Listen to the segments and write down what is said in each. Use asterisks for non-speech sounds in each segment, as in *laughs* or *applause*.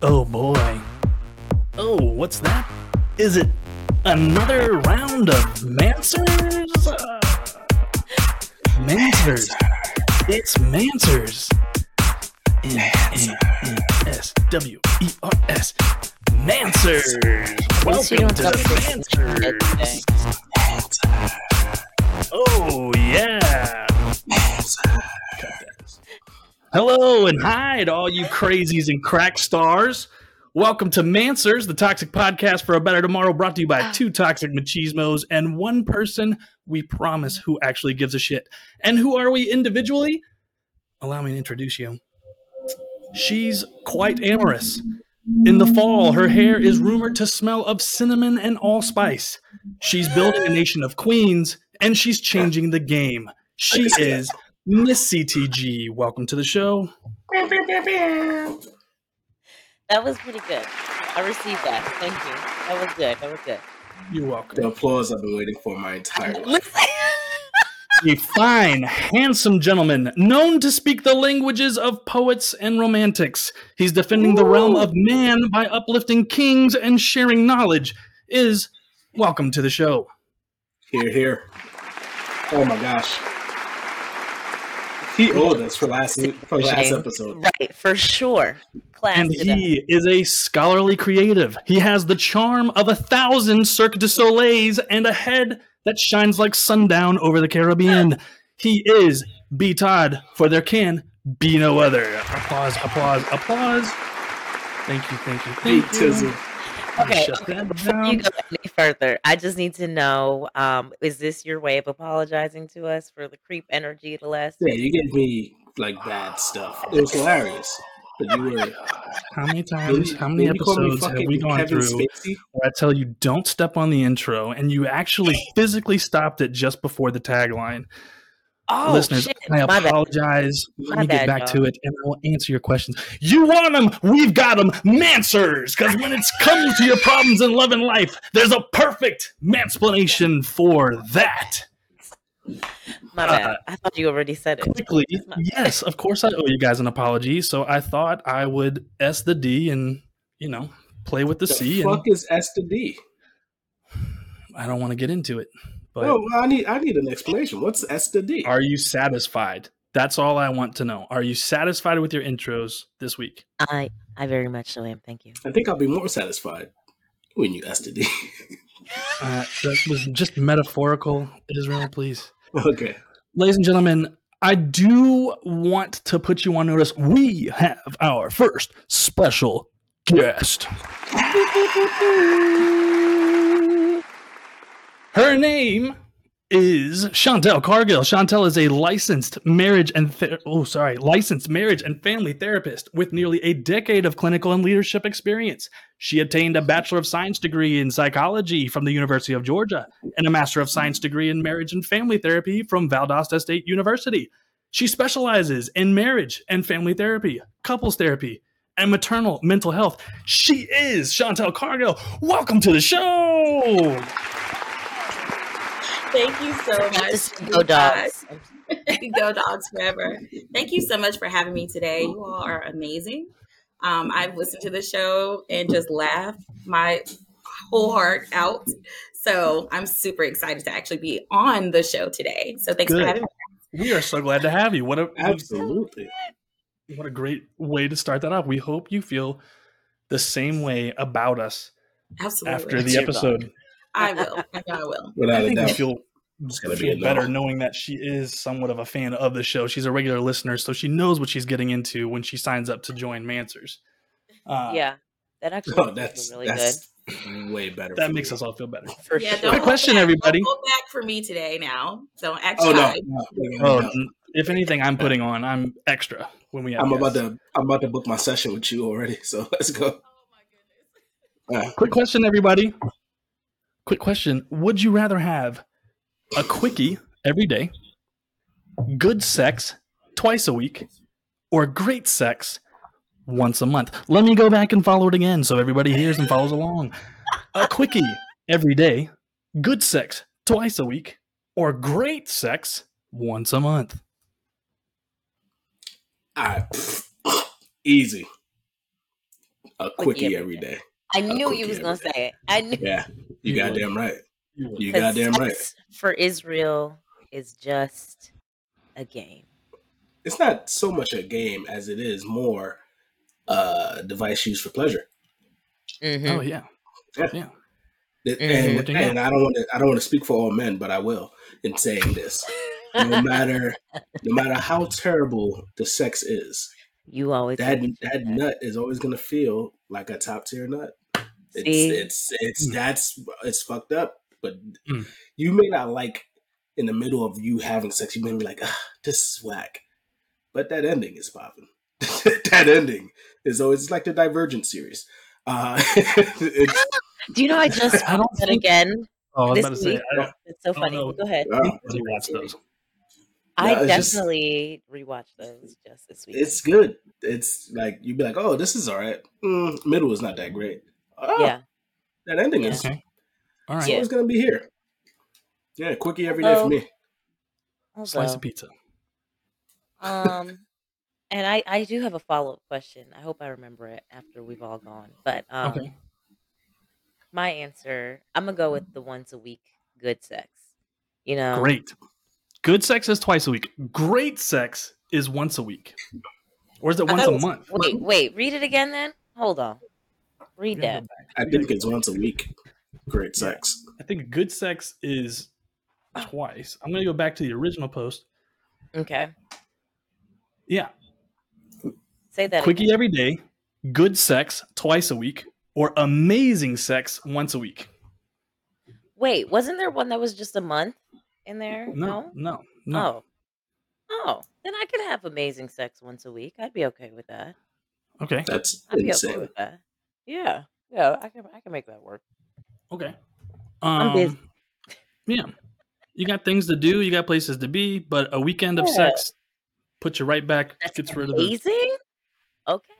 Oh boy. Oh, what's that? Is it another round of Mansers? Uh, Mansers. It's Mansers. M A N S W E R S. Mansers. Welcome to the Mansers. Oh yeah. Hello and hi to all you crazies and crack stars. Welcome to Mansers, the toxic podcast for a better tomorrow, brought to you by ah. two toxic machismos and one person we promise who actually gives a shit. And who are we individually? Allow me to introduce you. She's quite amorous. In the fall, her hair is rumored to smell of cinnamon and allspice. She's building a nation of queens, and she's changing the game. She is Miss CTG. Welcome to the show. That was pretty good. I received that. Thank you. That was good. That was good. You're welcome. The applause I've been waiting for my entire *laughs* life. A fine, handsome gentleman known to speak the languages of poets and romantics. He's defending the realm of man by uplifting kings and sharing knowledge. Is welcome to the show. Hear, hear. Oh my gosh. He owed us for last for last episode. Right, for sure. Class And it up. he is a scholarly creative. He has the charm of a thousand Cirque du Soleils and a head that shines like sundown over the Caribbean. He is B. Todd, for there can be no other. Applause, applause, applause. Thank you, thank you, Big thank you. Tizzle. Okay, okay, before you go any further, I just need to know: um, is this your way of apologizing to us for the creep energy the last? Yeah, you gave me like bad stuff. *sighs* It was hilarious. But you were How many times, how many Didn't you call me episodes have we gone Kevin through Spacey? where I tell you don't step on the intro and you actually *laughs* physically stopped it just before the tagline? Oh, Listeners, shit. I My bad. apologize. Let My me get bad, back y'all. to it and I will answer your questions. You want them? We've got them. Mansers. Because when it comes to your problems in love and life, there's a perfect mansplanation for that. My Uh. I thought you already said it. Quickly, yes, of course I owe you guys an apology. So I thought I would S the D and, you know, play with the, The C. And fuck is S the D? *sighs* I don't want to get into it. But Oh, I need I need an explanation. What's S to D? are you satisfied? That's all I want to know. Are you satisfied with your intros this week? I, I very much so am. Thank you. I think I'll be more satisfied when you S to D. *laughs* Uh, that was just metaphorical, Israel, please. okay. Ladies and gentlemen, I do want to put you on notice. We have our first special guest. *laughs* Her name is Chantel Cargill. Chantel is a licensed marriage and oh sorry, licensed marriage and family therapist with nearly a decade of clinical and leadership experience. She obtained a Bachelor of Science degree in psychology from the University of Georgia and a Master of Science degree in marriage and family therapy from Valdosta State University. She specializes in marriage and family therapy, couples therapy, and maternal mental health. She is Chantel Cargill. Welcome to the show. Thank you so much. Go dogs. *laughs* Go dogs forever. Thank you so much for having me today. You all are amazing. Um, I've listened to the show and just laughed my whole heart out. So I'm super excited to actually be on the show today. So thanks Good. for having me. We are so glad to have you. What a Absolutely. what a great way to start that off. We hope you feel the same way about us Absolutely. after the episode. I will. I know I will. *laughs* Without I a think we doubt. feel It's gonna be feel a no. better knowing that she is somewhat of a fan of the show. She's a regular listener, so she knows what she's getting into when she signs up to join Mansers. Uh, yeah, that actually Oh, that's really that's *laughs* way better. that makes me. us all feel better. good. For Yeah, sure. don't Quick question, back. everybody. Don't back for me today now. Don't act Oh no, shy. no, no, Oh, no. if anything, I'm putting on. I'm extra when we have. I'm about to I'm about to book my session with you already. So *laughs* let's go. Oh my Uh, Quick question, everybody. Quick question: Would you rather have a quickie every day, good sex twice a week, or great sex once a month? Let me go back and follow it again so everybody hears and follows along. A quickie every day, good sex twice a week, or great sex once a month. Ah, all right. Easy. A Quickie quickie every every day. I knew you was gonna say it. I knew. Yeah, you You would. goddamn right. You would. You 'cause goddamn right. sex For Israel is just a game. It's not so much a game as it is more uh device used for pleasure. Mhm. Oh yeah. Yeah. Yeah. It- Mhm. And, and I don't want to I don't want to speak for all men, but I will in saying this. No *laughs* matter no matter how terrible the sex is, You always that say that nut is always gonna feel like a top tier nut. It's it's it's Mm. that's it's fucked up. But Mm. you may not like in the middle of you having sex, you may be like, ah, this is whack. But that ending is popping. *laughs* that ending is always it's like the Divergent series. Uh, *laughs* it's, Do you know I just I don't watched it again Oh, I was this about to say. I, It's so funny. know. Go ahead. uh, I watch those. I No, it's just- definitely rewatched those just this week. it's good. It's like you'd be like, oh, this is all right. Mm, middle is not that great. Oh, yeah. that ending Yeah. is Okay. All right. it's Yeah. always gonna be here. Yeah, quickie every day for Although- me. Slice Although, of pizza. um, *laughs* and I I do have a follow up question. I hope I remember it after we've all gone. But um, Okay. my answer, I'm gonna go with the once a week good sex. You know, Great. Good sex is twice a week. Great sex is once a week. Or is it once a month? Wait, wait, read it again. Then hold on. Read We that. I think it's once a week. Great sex. I think good sex is ah. twice. I'm going to go back to the original post. Okay, Yeah. say that. Quickie again. every day, good sex twice a week, or amazing sex once a week. Wait, wasn't there one that was just a month in there? No, no, no. Oh. Oh, then I could have amazing sex once a week. I'd be okay with that. Okay. That's I'd be okay with that. Yeah. Yeah, I can I can make that work. Okay. I'm busy. Um, yeah. You got things to do, you got places to be, but a weekend of Yeah. sex puts you right back, That's gets rid of the. amazing. Okay.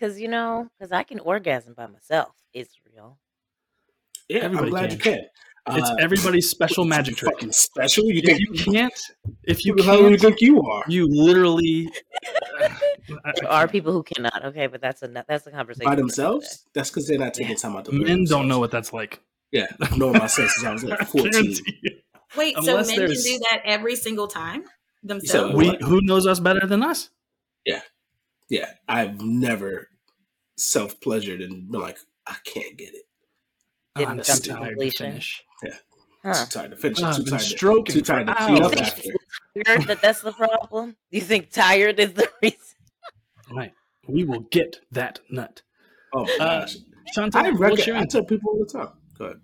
Cause you know, cause I can orgasm by myself. It's real. Yeah, Everybody I'm glad can. you can. It's Uh, everybody's *laughs* special magic trick. Fucking special. You If think you can't, if you who the hell do you think you are? you literally. I- I There are people who cannot. Okay, but that's a that's a conversation By for another themselves? That's because they're not taking Yeah. time out to learn Men don't themselves. know what that's like. Yeah, I've known myself since I was like *laughs* 14. Wait, Unless so men can do that every single time said themselves? We who knows us better than us? Yeah, yeah. I've never self pleasured and been like, I can't get it. Didn't I'm come just to tired to completion. finish. Huh. Too tired to finish. I've too tired to, stroking too tired to for clean up You think after. tired that that's the problem? You think tired is the *laughs* reason? Right. We will get that nut. Oh my Uh, gosh. Chantal, I what's reckon I tell people all the time. Go ahead.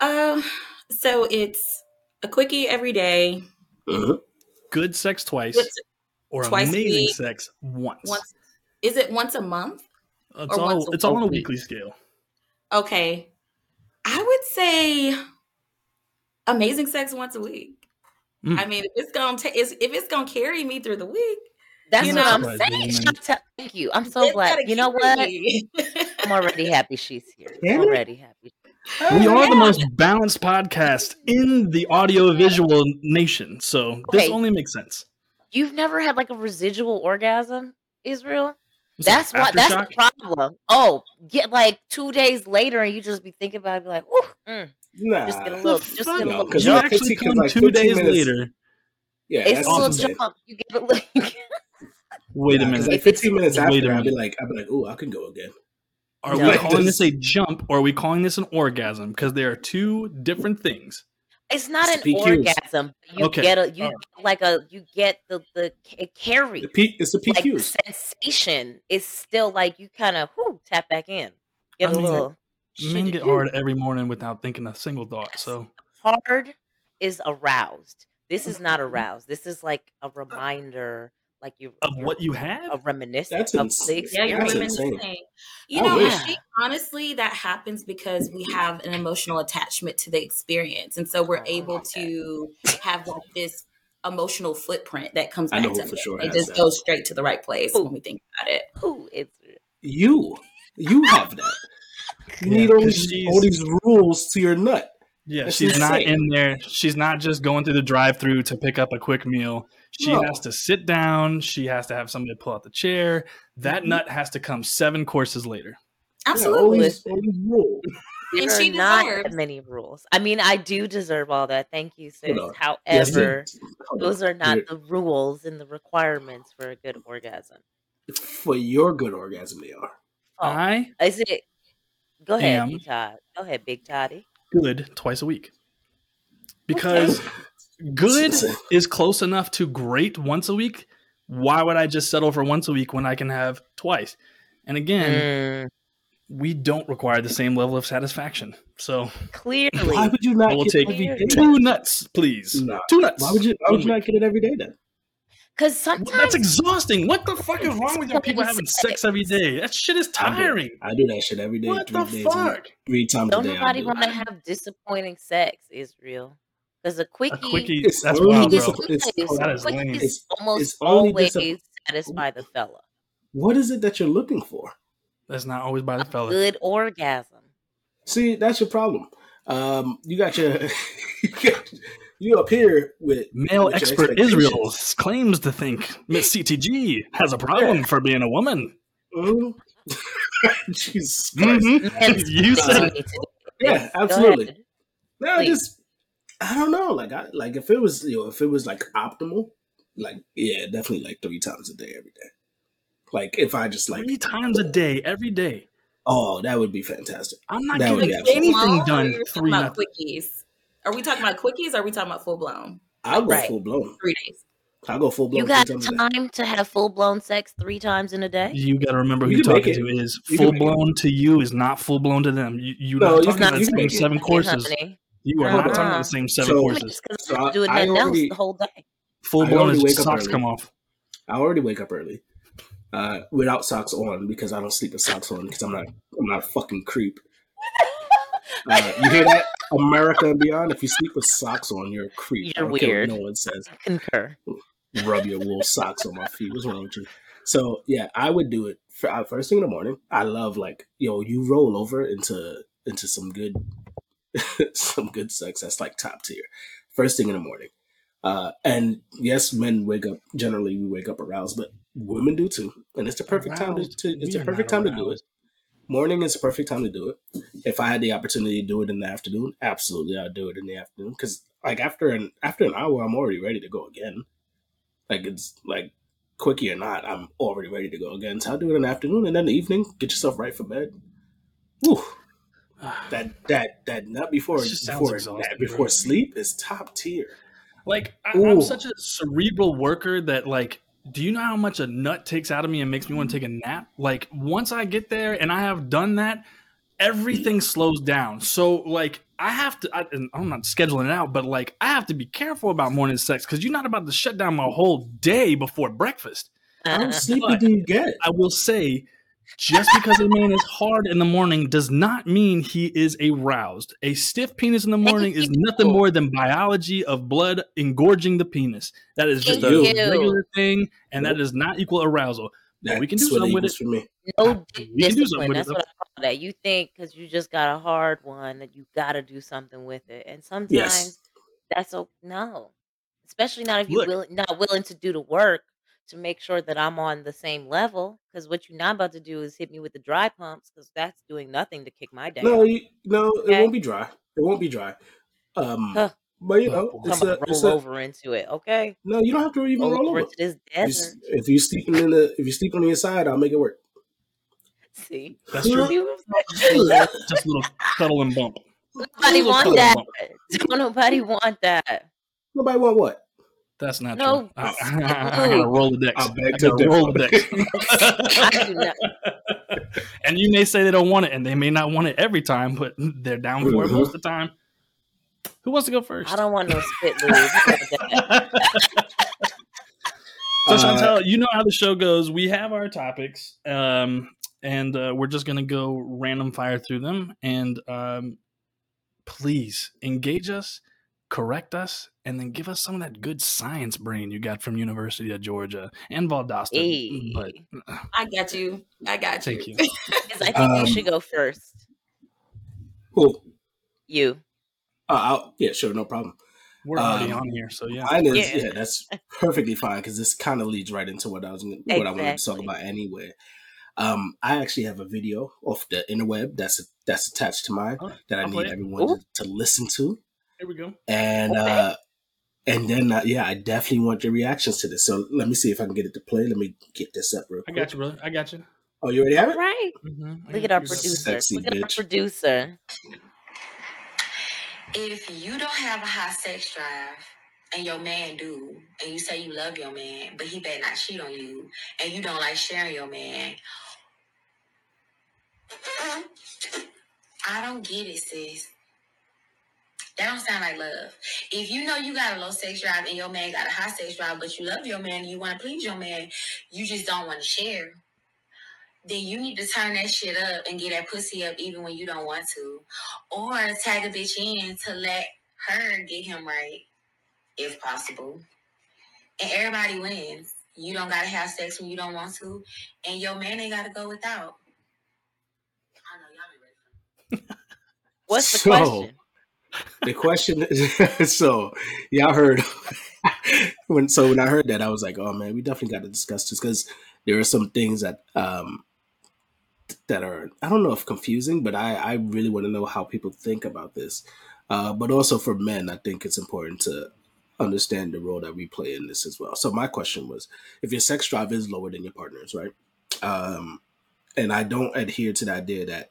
Um, so it's a quickie every day, Uh-huh. Good sex twice Good se- or twice amazing week. sex once. once. Is it once a month? It's all. It's all on a week. weekly scale. Okay, I would say amazing sex once a week. Mm. I mean, if it's gonna ta- if it's gonna carry me through the week, That's You what I'm saying. woman. Chantel. Thank you. I'm so it's glad. You know what? I'm already happy she's here. *laughs* Can it? already happy. We are Yeah. the most balanced podcast in the audio visual nation. So this Okay. only makes sense. You've never had like a residual orgasm, Israel? It's That's like what that's the problem. Oh, get like two days later and you just be thinking about it, be like, oh, mm, Nah. just get a The little, just get a No, little 'cause You you actually 15 come like two days minutes. later. Yeah, It's that's a what little saying. jump. You get a little. Wait a minute. Like 15 minutes Wait after, I'd be like, I'd be like, oh, I can go again. Are No. we calling this a jump or are we calling this an orgasm? Because they are two different things. It's not It's an PQs. orgasm. You Okay. get a you Alright. like a you get the the it carries. The P, it's the like sensation is still like you kind of whoo tap back in. Get I a mean, little Men get hard every morning without thinking a single thought. So hard is aroused. This is not aroused. This is like a reminder, like you of what you have? a reminiscence of ins- the Yeah, you're experience. reminiscing. You I know, wish. I think honestly that happens because we have an emotional attachment to the experience, and so we're Oh, able to have like this emotional footprint that comes I back to who for sure It just that. goes straight to the right place Who? when we think about it. who is You, you have that. *laughs* You Yeah, need all 'cause these, all these rules to your nut. Yeah, That's she's not in there. She's not just going through the drive-through to pick up a quick meal. She No. has to sit down. She has to have somebody pull out the chair. That Mhm. nut has to come seven courses later. Absolutely. Yeah, always, always rule. There And are she not deserves- that many rules. I mean, I do deserve all that. Thank you, sis. Hold on. Yes, However, those are not Here, the rules and the requirements for a good orgasm. for your good orgasm. They are. Oh, I is it? Go ahead, am- Big Todd. Go ahead, Big Toddy. Good twice a week because good is close enough to great once a week. Why would I just settle for once a week when I can have twice? And again, Mm, we don't require the same level of satisfaction. So clearly, Why would you not I will get take every day? two nuts, please. Nah. Two nuts. Why would you? Why would you not get it every day then? Because sometimes That's exhausting. What the fuck is wrong with your people having sex every day? That shit is I do- tiring. I do that shit every day. What three the days, fuck? Three times don't a day. I nobody do want to have disappointing sex, Israel. Because a quickie, A quickie, It's that's only wild, bro. dis- it's- Yes, that a is quickie lame. is It's- almost it's always disap- satisfy the fella. What is it that you're looking for? That's not always by the fella. Good orgasm. See, that's your problem. Um, you got your *laughs* you, got, you up here with Male with expert expectations. Israel claims to think Miss CTG has a problem for being a woman. Mhm. *laughs* Jesus Christ. Mhm. You said it. Yeah, absolutely. ahead. No, I Please. just I don't know. Like I like if it was you know if it was like optimal, like yeah, definitely like three times a day every day. Like if I just like Three times a day, every day. oh that would be fantastic. I'm not That getting anything done. You're Three talking about nuts. quickies. Are we talking about quickies or are we talking about full blown? I'll go Right. full blown. Three days. I'll go full blown. You got three times a day. time to have full blown sex three times in a day? You got to remember who You you're talking to is You full make it. blown to you is not full blown to them. You, you're No, not you talking can- about the same seven courses. You are Hold not talking about the same seven So- courses. Because So I'm doing I- I nothing already- else the whole day. Full blown is wake up socks early. come off. I already wake up early, uh, without socks on because I don't sleep with socks on because I'm not I'm not a fucking creep. Uh, you hear that, America and beyond? If you sleep with socks on, you're a creep. You're don't care what weird. no one says. Concur. Rub your wool socks on my feet. What's wrong with you? So yeah, I would do it for, uh, first thing in the morning. I love like yo, you roll over into into some good *laughs* some good sex. That's like top tier. First thing in the morning. Uh, and yes, men wake up. Generally, we wake up aroused, but women do too. And it's the perfect time to, to it's We the perfect not time to do it. Morning is the perfect time to do it. If I had the opportunity to do it in the afternoon, absolutely, I'd do it in the afternoon. Because like after an after an hour, I'm already ready to go again. Like it's like quickie or not, I'm already ready to go again. So I'll do it in the afternoon, and then the evening, get yourself right for bed. Whew. *sighs* That that that nut before This just sounds before that before sleep is top tier. Like I, I'm such a cerebral worker that like, do you know how much a nut takes out of me and makes me want to take a nap? Like once I get there and I have done that, everything slows down. So like I have to. I, and I'm not scheduling it out, but like I have to be careful about morning sex because you're not about to shut down my whole day before breakfast. How *laughs* sleepy But- do you get? I will say, just because a man is hard in the morning does not mean he is aroused. A stiff penis in the morning is nothing more than biology of blood engorging the penis. That is just a you. regular thing, and that does not equal arousal. But we can do something with it. for me. no dick We can do something with That's though. what I call that. You think because you just got a hard one that you got to do something with it, and sometimes Yes. that's o- no, especially not if you Look. will not willing to do the work to make sure that I'm on the same level. Because what you're not about to do is hit me with the dry pumps, because that's doing nothing to kick my day. No, off. you, no, it won't be dry. It won't be dry. Um, Huh. but you know, boy. it's Come a, on, it's roll a, over into it, okay? no. You don't have to even Roll, roll over over. this If you- desert. If you sleeping in the, if you sleeping on your side, I'll make it work. See, That's true. See what I'm saying? Just a little cuddle and bump. nobody want that. bump. *laughs* Don't nobody want that. Nobody want what? That's not No, true. I, it's *laughs* I gotta roll the decks. I beg I to gotta roll the differ. decks. *laughs* I do not. *laughs* and you may say they don't want it, and they may not want it every time, but they're down for it Mhm. most of the time. Who wants to go first? I don't want no spit lube. How about that? So Uh, Chantel, you know how the show goes. We have our topics, um, and uh, we're just gonna go random fire through them. And um, please engage us, correct us, and then give us some of that good science brain you got from University of Georgia and Valdosta. Hey. But I got you. I got you. thank you. 'Cause *laughs* I think Um, you should go first. Cool. You. Uh, I'll, yeah, sure, no problem. We're already Um, on here, so yeah. Mine is Yeah. yeah, that's perfectly fine because this kind of leads right into what I was gonna- what I wanted to talk about anyway. Um, I actually have a video off the interweb that's that's attached to mine All right, that I I'll need everyone to, to listen to, Here we go. and Okay. uh, and then uh, yeah, I definitely want your reactions to this. So let me see if I can get it to play. Let me get this up real quick. I got you, brother. I got you. Oh, you already have it? Right. Mm-hmm. Look at our producer. sexy Look at our producer. if you don't have a high sex drive and your man do, and you say you love your man, but he better not cheat on you, and you don't like sharing your man, I don't get it, sis. That don't sound like love. If you know you got a low sex drive and your man got a high sex drive, but you love your man and you want to please your man, you just don't want to share. Then you need to turn that shit up and get that pussy up even when you don't want to or tag a bitch in to let her get him right, if possible. And everybody wins. You don't gotta have sex when you don't want to, and your man ain't gotta go without. I know y'all be ready for What's the So, question? The question is *laughs* so y'all heard *laughs* when so when I heard that I was like, oh man, we definitely got to discuss this because there are some things that um that are I don't know if confusing, but I I really want to know how people think about this. Uh, but also for men, I think it's important to understand the role that we play in this as well. So my question was, if your sex drive is lower than your partner's, right? Um, and I don't adhere to the idea that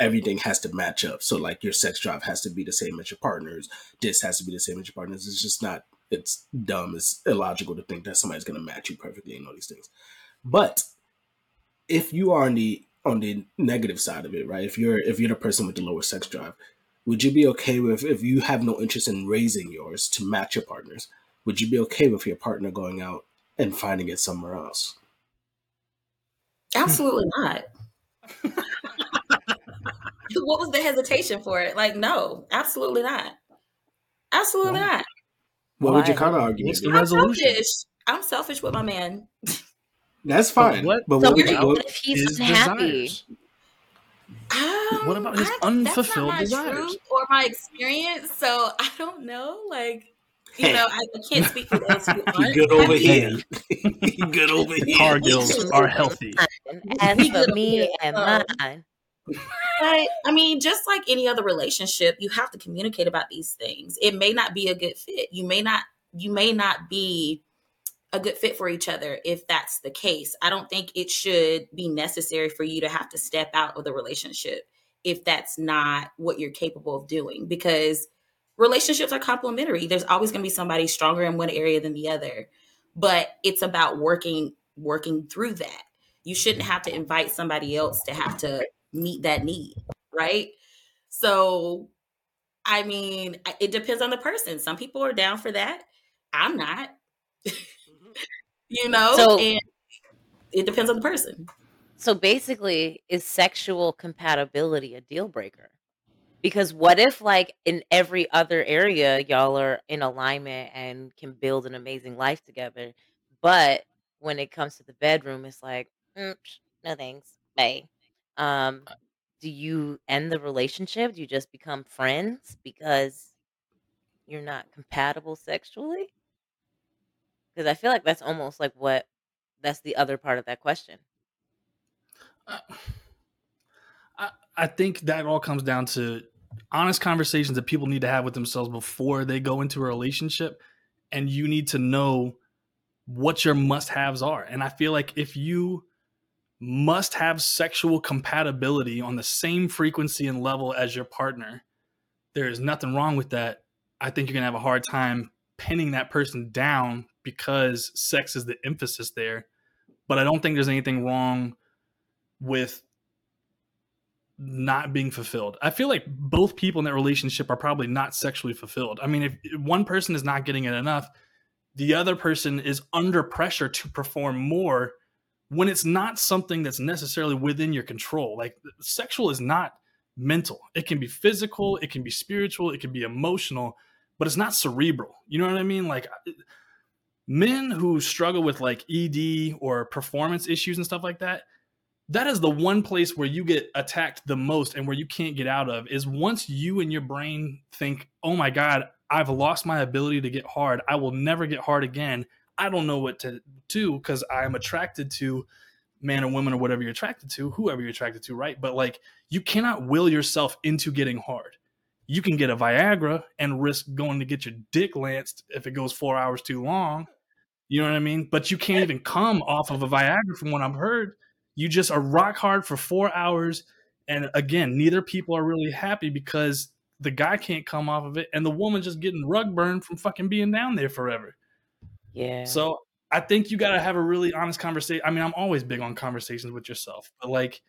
everything has to match up. So like your sex drive has to be the same as your partner's. This has to be the same as your partner's. It's just not. It's dumb. It's illogical to think that somebody's going to match you perfectly and all these things. But if you are on the on the negative side of it, right? If you're if you're the person with the lower sex drive, would you be okay with if you have no interest in raising yours to match your partner's? Would you be okay with your partner going out and finding it somewhere else? Absolutely not. *laughs* *laughs* what was the hesitation for it? Like, no, absolutely not. Absolutely Why? not. What would your Why? counter argument What's be? the I'm resolution? selfish. I'm selfish with my man. That's fine. what- But So what what what what, if he's His unhappy? Um, What about his I- unfulfilled that's not my desires? truth or my experience, so I don't know. Like, you Hey. know, I, I can't speak for those who *laughs* aren't. good over here. *laughs* good over here. Cargills are healthy. As for me and Um, mine, But I mean, just like any other relationship, you have to communicate about these things. It may not be a good fit. You may not you may not be a good fit for each other if that's the case. I don't think it should be necessary for you to have to step out of the relationship if that's not what you're capable of doing because relationships are complementary. There's always going to be somebody stronger in one area than the other. But it's about working working through that. You shouldn't mm-hmm. have to invite somebody else to have to meet that need, right? So, I mean, it depends on the person. Some people are down for that. I'm not. *laughs* you know, So- and it depends on the person. so basically, is sexual compatibility a deal breaker? Because what if, like, in every other area, y'all are in alignment and can build an amazing life together, but when it comes to the bedroom, it's like, mm, no thanks, bye. Um, do you end the relationship? Do you just become friends because you're not compatible sexually? Because I feel like that's almost like what that's the other part of that question. I, I- I think that all comes down to honest conversations that people need to have with themselves before they go into a relationship. And you need to know what your must haves are. And I feel like if you must have sexual compatibility on the same frequency and level as your partner, there is nothing wrong with that. I think you're going to have a hard time pinning that person down because sex is the emphasis there. But I don't think there's anything wrong with not being fulfilled. I feel like both people in that relationship are probably not sexually fulfilled. I mean, if one person is not getting it enough, the other person is under pressure to perform more when it's not something that's necessarily within your control. Like sexual is not mental. It can be physical, it can be spiritual, it can be emotional, but it's not cerebral. You know what I mean? Like uh, men who struggle with like ED or performance issues and stuff like that, that is the one place where you get attacked the most and where you can't get out of is once you and your brain think, oh my God, I've lost my ability to get hard. I will never get hard again. I don't know what to do because I'm attracted to man or woman or whatever you're attracted to, whoever you're attracted to, right? But like you cannot will yourself into getting hard. You can get a Viagra and risk going to get your dick lanced if it goes four hours too long. You know what I mean? But you can't even come off of a Viagra from what I've heard. You just are rock hard for four hours. And again, neither people are really happy because the guy can't come off of it and the woman just getting rug burned from fucking being down there forever. Yeah. So I think you got to have a really honest conversation. I mean, I'm always big on conversations with yourself, but like,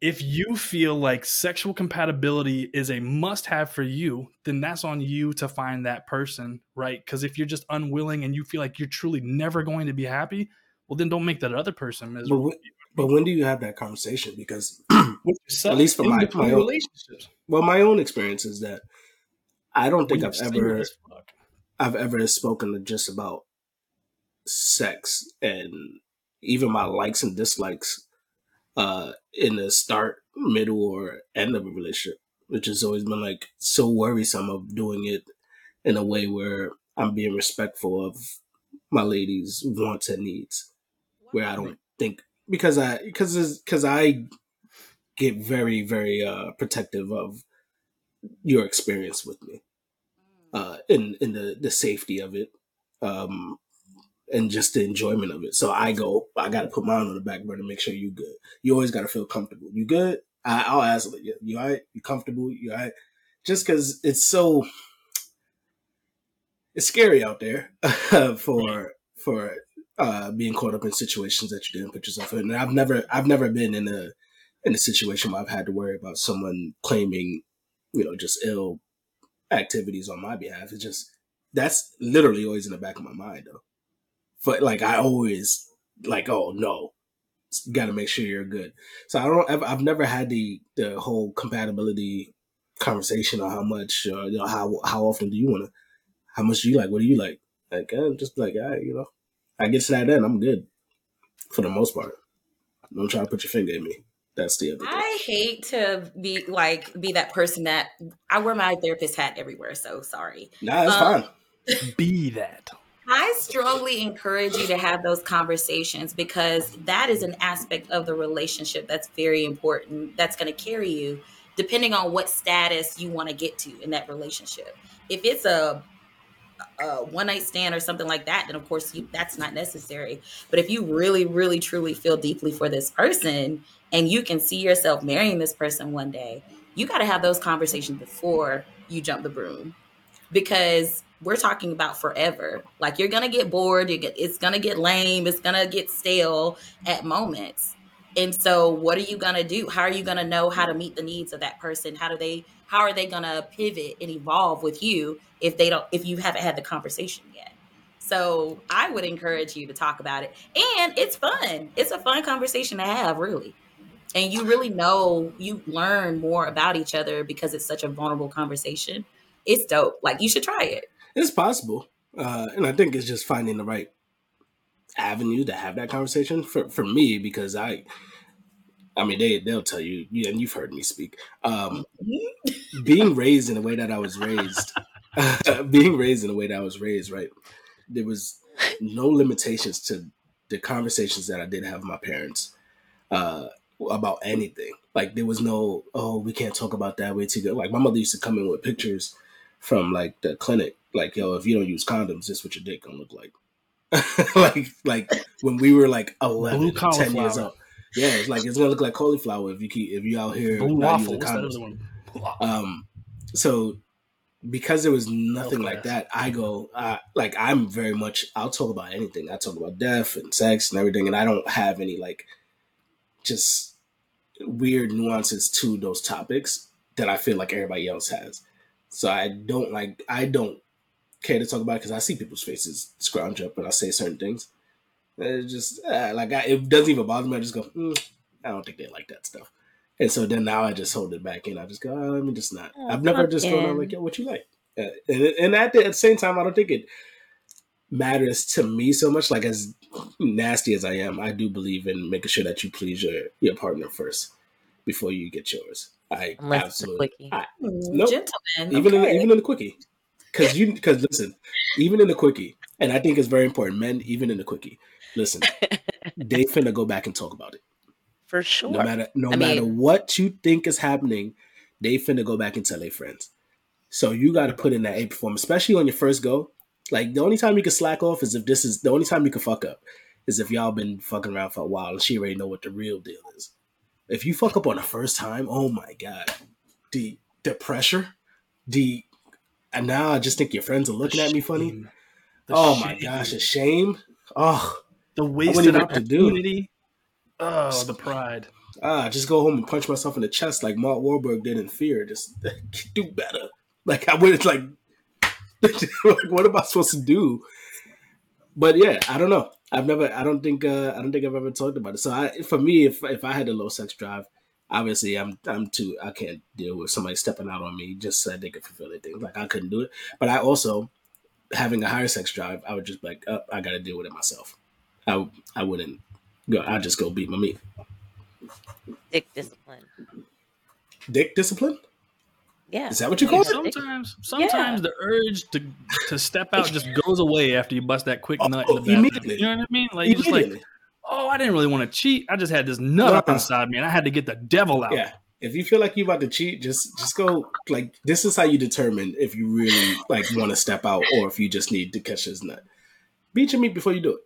if you feel like sexual compatibility is a must have for you, then that's on you to find that person, right? Because if you're just unwilling and you feel like you're truly never going to be happy, well, then don't make that other person But, miserable. when, but when do you have that conversation? Because *clears throat* at least for my- my own- relationships. well, my own experience is that I don't think I've ever. I've ever spoken to just about sex and even my likes and dislikes uh in the start, middle, or end of a relationship, which has always been like so worrisome of doing it in a way where I'm being respectful of my lady's wants and needs, where I don't think because I because because I get very very uh protective of your experience with me uh, in in the the safety of it, um, and just the enjoyment of it. So I go, I got to put mine on the back burner, make sure you good. You always got to feel comfortable. You good? I, I'll ask, you, you all right? You comfortable? You all right? Just because it's so, it's scary out there *laughs* for for uh, being caught up in situations that you didn't put yourself in. And I've never I've never been in a in a situation where I've had to worry about someone claiming, you know, just ill activities on my behalf. It's just that's literally always in the back of my mind though. But like I always like, oh no, got to make sure you're good. So I don't. I've, I've never had the the whole compatibility conversation on how much, uh, you know, how how often do you want to, how much do you like, what do you like? Like I'm just like, I, you know, I get to that end, I'm good for the most part. Don't try to put your finger at me. That's the other thing. I hate to be like be that person that I wear my therapist hat everywhere. So sorry. Nah, it's Um, fine. *laughs* Be that. I strongly encourage you to have those conversations because that is an aspect of the relationship that's very important. That's going to carry you depending on what status you want to get to in that relationship. If it's a, a one night stand or something like that, then of course you, that's not necessary. But if you really, really, truly feel deeply for this person and you can see yourself marrying this person one day, you got to have those conversations before you jump the broom because we're talking about forever. Like you're gonna get bored. Get it's gonna get lame. It's gonna get stale at moments. And so, what are you gonna do? How are you gonna know how to meet the needs of that person? How do they? How are they gonna pivot and evolve with you if they don't? If you haven't had the conversation yet. So I would encourage you to talk about it, and it's fun. It's a fun conversation to have, really. And you really know you learn more about each other because it's such a vulnerable conversation. It's dope. Like you should try it. It's possible, uh, and I think it's just finding the right avenue to have that conversation for for me because I, I mean they they'll tell you, and you've heard me speak. Um, being *laughs* raised in the way that I was raised, *laughs* being raised in the way that I was raised, right? There was no limitations to the conversations that I did have with my parents uh, about anything. Like there was no, oh, we can't talk about that way too good. Like my mother used to come in with pictures from like the clinic, like yo, if you don't use condoms, this is what your dick gonna look like. *laughs* like like when we were like 11, Blue 10 years old. Yeah, it's like it's gonna look like cauliflower if you keep if you out here Blue not waffle. using condoms. Um, so because there was nothing like that, I go uh, like I'm very much. I'll talk about anything. I talk about death and sex and everything, and I don't have any like just weird nuances to those topics that I feel like everybody else has. So I don't like. I don't care to talk about because I see people's faces scrounge up when I say certain things. It just uh, like I, it doesn't even bother me. I just go, "Mm, I don't think they like that stuff. And so then now I just hold it back and I just go, oh, let me just not. Oh, I've never just gone on fucking. like, yo, what you like? Uh, and, and at, the, at the same time, I don't think it matters to me so much. Like as nasty as I am, I do believe in making sure that you please your your partner first before you get yours. I Unless absolutely it's a quickie. I- hmm, Nope. Gentlemen. even in okay. the, even in the quickie. because you because listen, even in the quickie, and I think it's very important, men, even in the quickie, listen, *laughs* they finna go back and talk about it. For sure. No matter no I matter mean- what you think is happening, they finna go back and tell their friends. So you got to put in that A performance, especially on your first go. Like the only time you can slack off is if this is the only time you can fuck up is if y'all been fucking around for a while and she already know what the real deal is. If you fuck up on the first time, oh my god, the the pressure, the and now I just think your friends are looking at me funny. The Oh my gosh, the shame. Oh, The wasted even know what to do. opportunity. Oh, the pride. ah, just go home and punch myself in the chest like Mark Wahlberg did in Fear. Just *laughs* do better. Like I would like, *laughs* like what am I supposed to do? But yeah, I don't know. I've never. I don't think. Uh, I don't think I've ever talked about it. So I, for me, if if I had a low sex drive, obviously I'm I'm too. I can't deal with somebody stepping out on me just so that they could fulfill their things. Like I couldn't do it. But I also having a higher sex drive, I would just be like, oh, I got to deal with it myself. I I wouldn't go. I just go beat my meat. Dick discipline. Dick discipline. Yeah. Is that what you call it? Sometimes, sometimes the urge to to step out just goes away after you bust that quick Oh, nut in the bathroom. immediately. You know what I mean? Like you just like, oh, I didn't really want to cheat. I just had this nut up Nuh-uh. inside me, and I had to get the devil out. Yeah. If you feel like you're about to cheat, just just go like this is how you determine if you really like want to step out or if you just need to catch his nut. Beat your meat before you do it.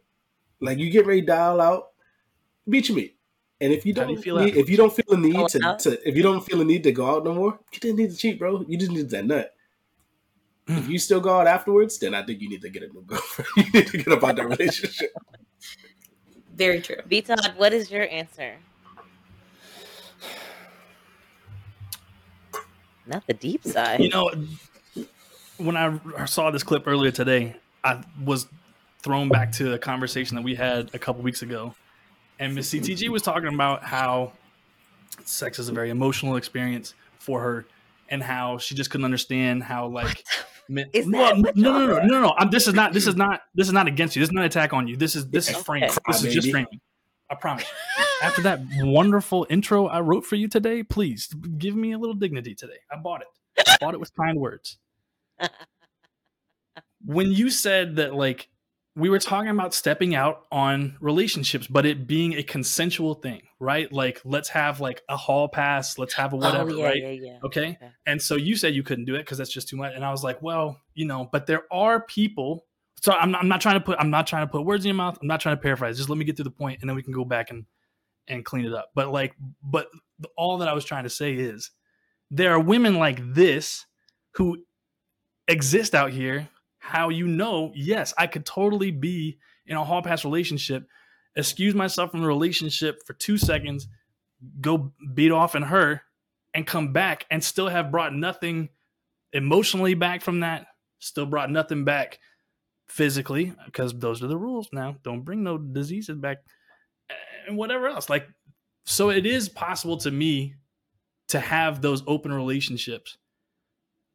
Like you get ready to dial out, beat your meat. And if you don't do you feel need, if you don't feel the need to, to if you don't feel the need to go out no more, you didn't need to cheat, bro. You just need that nut. Mm. If you still go out afterwards, then I think you need to get a new *laughs* girlfriend. you need to get about that relationship. Very true. B Todd, what is your answer? Not the deep side. You know, when I saw this clip earlier today, I was thrown back to a conversation that we had a couple weeks ago, and Miss CTG was talking about how sex is a very emotional experience for her, and how she just couldn't understand how like. men- Is Well, that what no, no, no, no, no, no. I'm, this is not. This is not. This is not against you. This is not an attack on you. This is. This is Okay. framing. This is just Crybaby. framing. I promise. After that wonderful intro I wrote for you today, please give me a little dignity today. I bought it. I bought it with kind words. *laughs* When you said that, like, we were talking about stepping out on relationships, but it being a consensual thing, right? Like, let's have like a hall pass, let's have a oh, whatever, oh, yeah, right? yeah, yeah. Okay. Okay. And so you said you couldn't do it because that's just too much. And I was like, well, you know, but there are people. So I'm not, I'm not trying to put I'm not trying to put words in your mouth. I'm not trying to paraphrase. Just let me get to the point, and then we can go back and and clean it up. But like, but all that I was trying to say is there are women like this who exist out here. How you know? Yes, I could totally be in a hall pass relationship, excuse myself from the relationship for two seconds, go beat off in her, and come back and still have brought nothing emotionally back from that. Still brought nothing back physically because those are the rules now. Don't bring no diseases back and whatever else. Like, so it is possible to me to have those open relationships.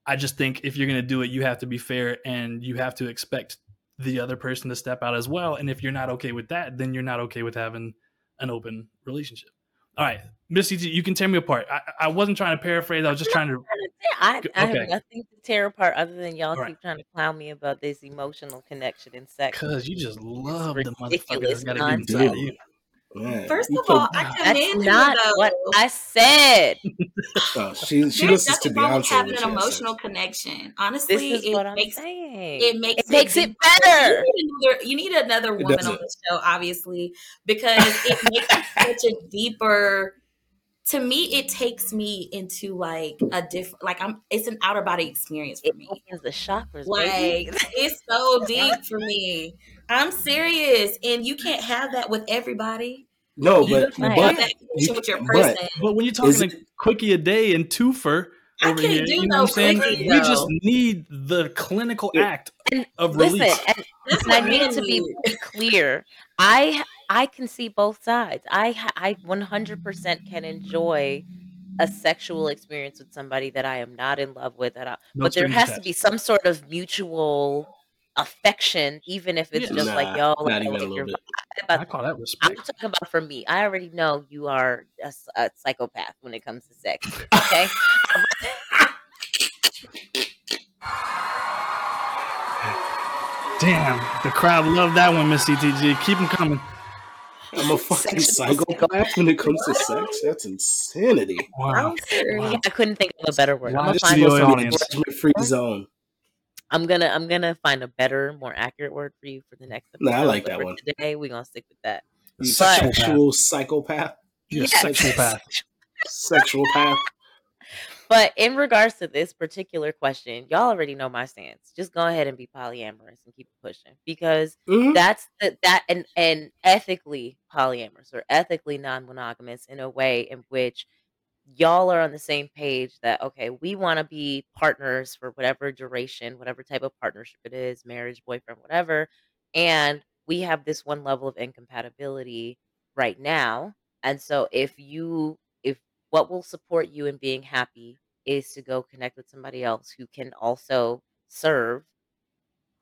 I just think if you're going to do it, you have to be fair and you have to expect the other person to step out as well. And if you're not okay with that, then you're not okay with having an open relationship. All right, Miss CT, you can tear me apart. I, I wasn't trying to paraphrase. I was just trying to. I, I Okay. have nothing to tear apart other than y'all All right. keep trying to clown me about this emotional connection in sex. Cause you just love the motherfucker that's got to get inside of you. Man, First of all, put- I That's commend you not though. what I said. *laughs* oh, she *laughs* she There's listens to nothing wrong Beyonce. having an emotional connection. Honestly, This is it what I'm makes it makes It makes it deeper. better. You need another, you need another woman on the show, obviously, because it makes it such a deeper. To me, it takes me into like a different, like I'm. It's an outer body experience for It me. opens the chakras, Like baby. it's so *laughs* deep for me. I'm serious, and you can't have that with everybody. No, you but can't right. have but that with your but- person. But when you're talking a quickie a day and twofer I over can't here, do you know no what I'm saying? quickie, We just need the clinical Yeah. act And of Listen, release. and, That's and I need to be clear. I I can see both sides. I I 100% can enjoy a sexual experience with somebody that I am not in love with at all. No but there strings has to be some sort of mutual affection, even if it's Yeah. just like Nah, y'all. not I even a like little your bit. vibe. I But call that I'm respect. talking about for me. I already know you are a psychopath when it comes to sex. *laughs* Okay. Damn, the crowd loved that one, Miss CTG. Keep them coming. I'm a *laughs* fucking Sexual psychopath when it comes to sex. *laughs* That's insanity. Wow. I'm serious. Yeah, I couldn't think of a better word. I'm Live gonna find studio a- audience. audience. Judgment free zone. I'm gonna I'm gonna find a better, more accurate word for you for the next episode. Nah, I like but that for one. Today we're gonna stick with that. You But- sexual psychopath. You're Yes. sexual *laughs* path. Sexual path. But in regards to this particular question, y'all already know my stance. Just go ahead and be polyamorous and keep it pushing because Mhm. that's the that and and ethically polyamorous or ethically non-monogamous in a way in which y'all are on the same page that okay we want to be partners for whatever duration whatever type of partnership it is marriage boyfriend whatever and we have this one level of incompatibility right now and so if you if what will support you in being happy is to go connect with somebody else who can also serve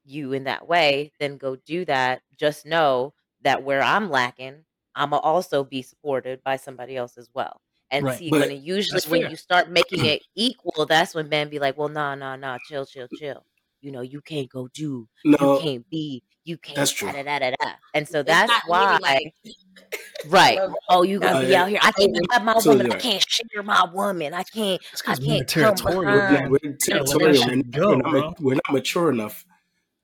you in that way, then go do that. Just know that where I'm lacking, I'm also be supported by somebody else as well. And Right. see, But when it usually when you start making *clears throat* it equal, that's when men be like, "Well, nah, nah, nah, chill, chill, chill. You know, you can't go do, you can't be, you can't." That's true. Da, da, da, da, da. And so It's that's why, ladylike. *laughs* right? Oh, you gonna Uh, be out here? I can't yeah, have my absolutely woman. I can't share my woman. I can't. This I can't come territorial. behind. we're, we're Yeah, let that territorial. shit We're, go, we're, not, we're not mature enough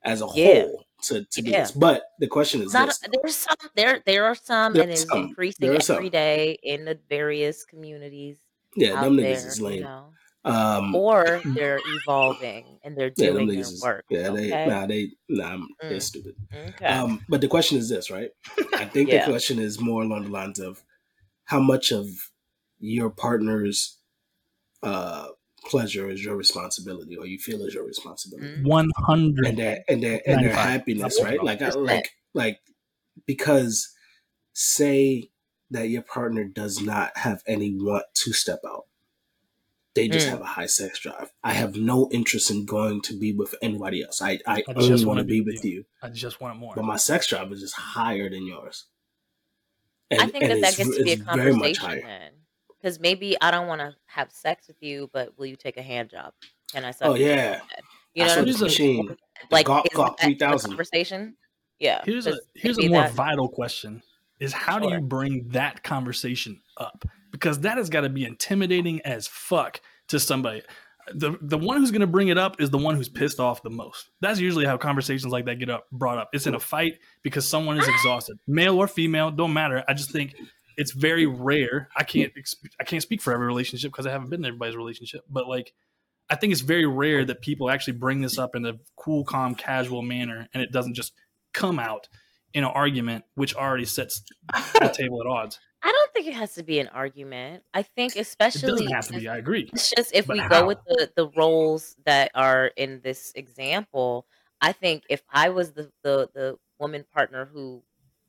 as a Yeah. whole to, to do Yeah. this. But the question is Not this: there's some there there are some There and it's some. increasing every some. day in the various communities Yeah, them there, niggas is you lame. know. Um, Or *clears throat* they're evolving and they're yeah, doing their is work. yeah, they nah, they nah, I'm- they're Mm. stupid. Okay. Um, but the question is this, right? I *laughs* think Yeah. the question is more along the lines of how much of your partner's uh, pleasure is your responsibility, or you feel is your responsibility, Mm. One hundred. and their and their and their 95. happiness, right? Like I, like like because say that your partner does not have any want to step out. They just Mm. have a high sex drive. I have no interest in going to be with anybody else. I, I, I only just want wanna be be with with you. I just want more. But my sex drive is just higher than yours. I think that that gets to be a it's very much conversation then. Because maybe I don't want to have sex with you, but will you take a hand job? Can I suck Oh yeah. You know saw what I'm saying? machine. Like, Gawk is Gawk 3000. conversation? Yeah. Here's a here's a more that- vital question: Is how do you bring that conversation up? Because that has got to be intimidating as fuck to somebody. The the one who's going to bring it up is the one who's pissed off the most. That's usually how conversations like that get up brought up. It's in a fight because someone is exhausted, male or female, don't matter. I just think it's very rare. I can't I can't speak for every relationship because I haven't been in everybody's relationship, but like I think it's very rare that people actually bring this up in a cool, calm, casual manner, and it doesn't just come out in an argument, which already sets the *laughs* table at odds. I don't think it has to be an argument. I think especially It doesn't have to be. I agree. It's just if But we how? go with the the roles that are in this example, I think if I was the the the woman partner who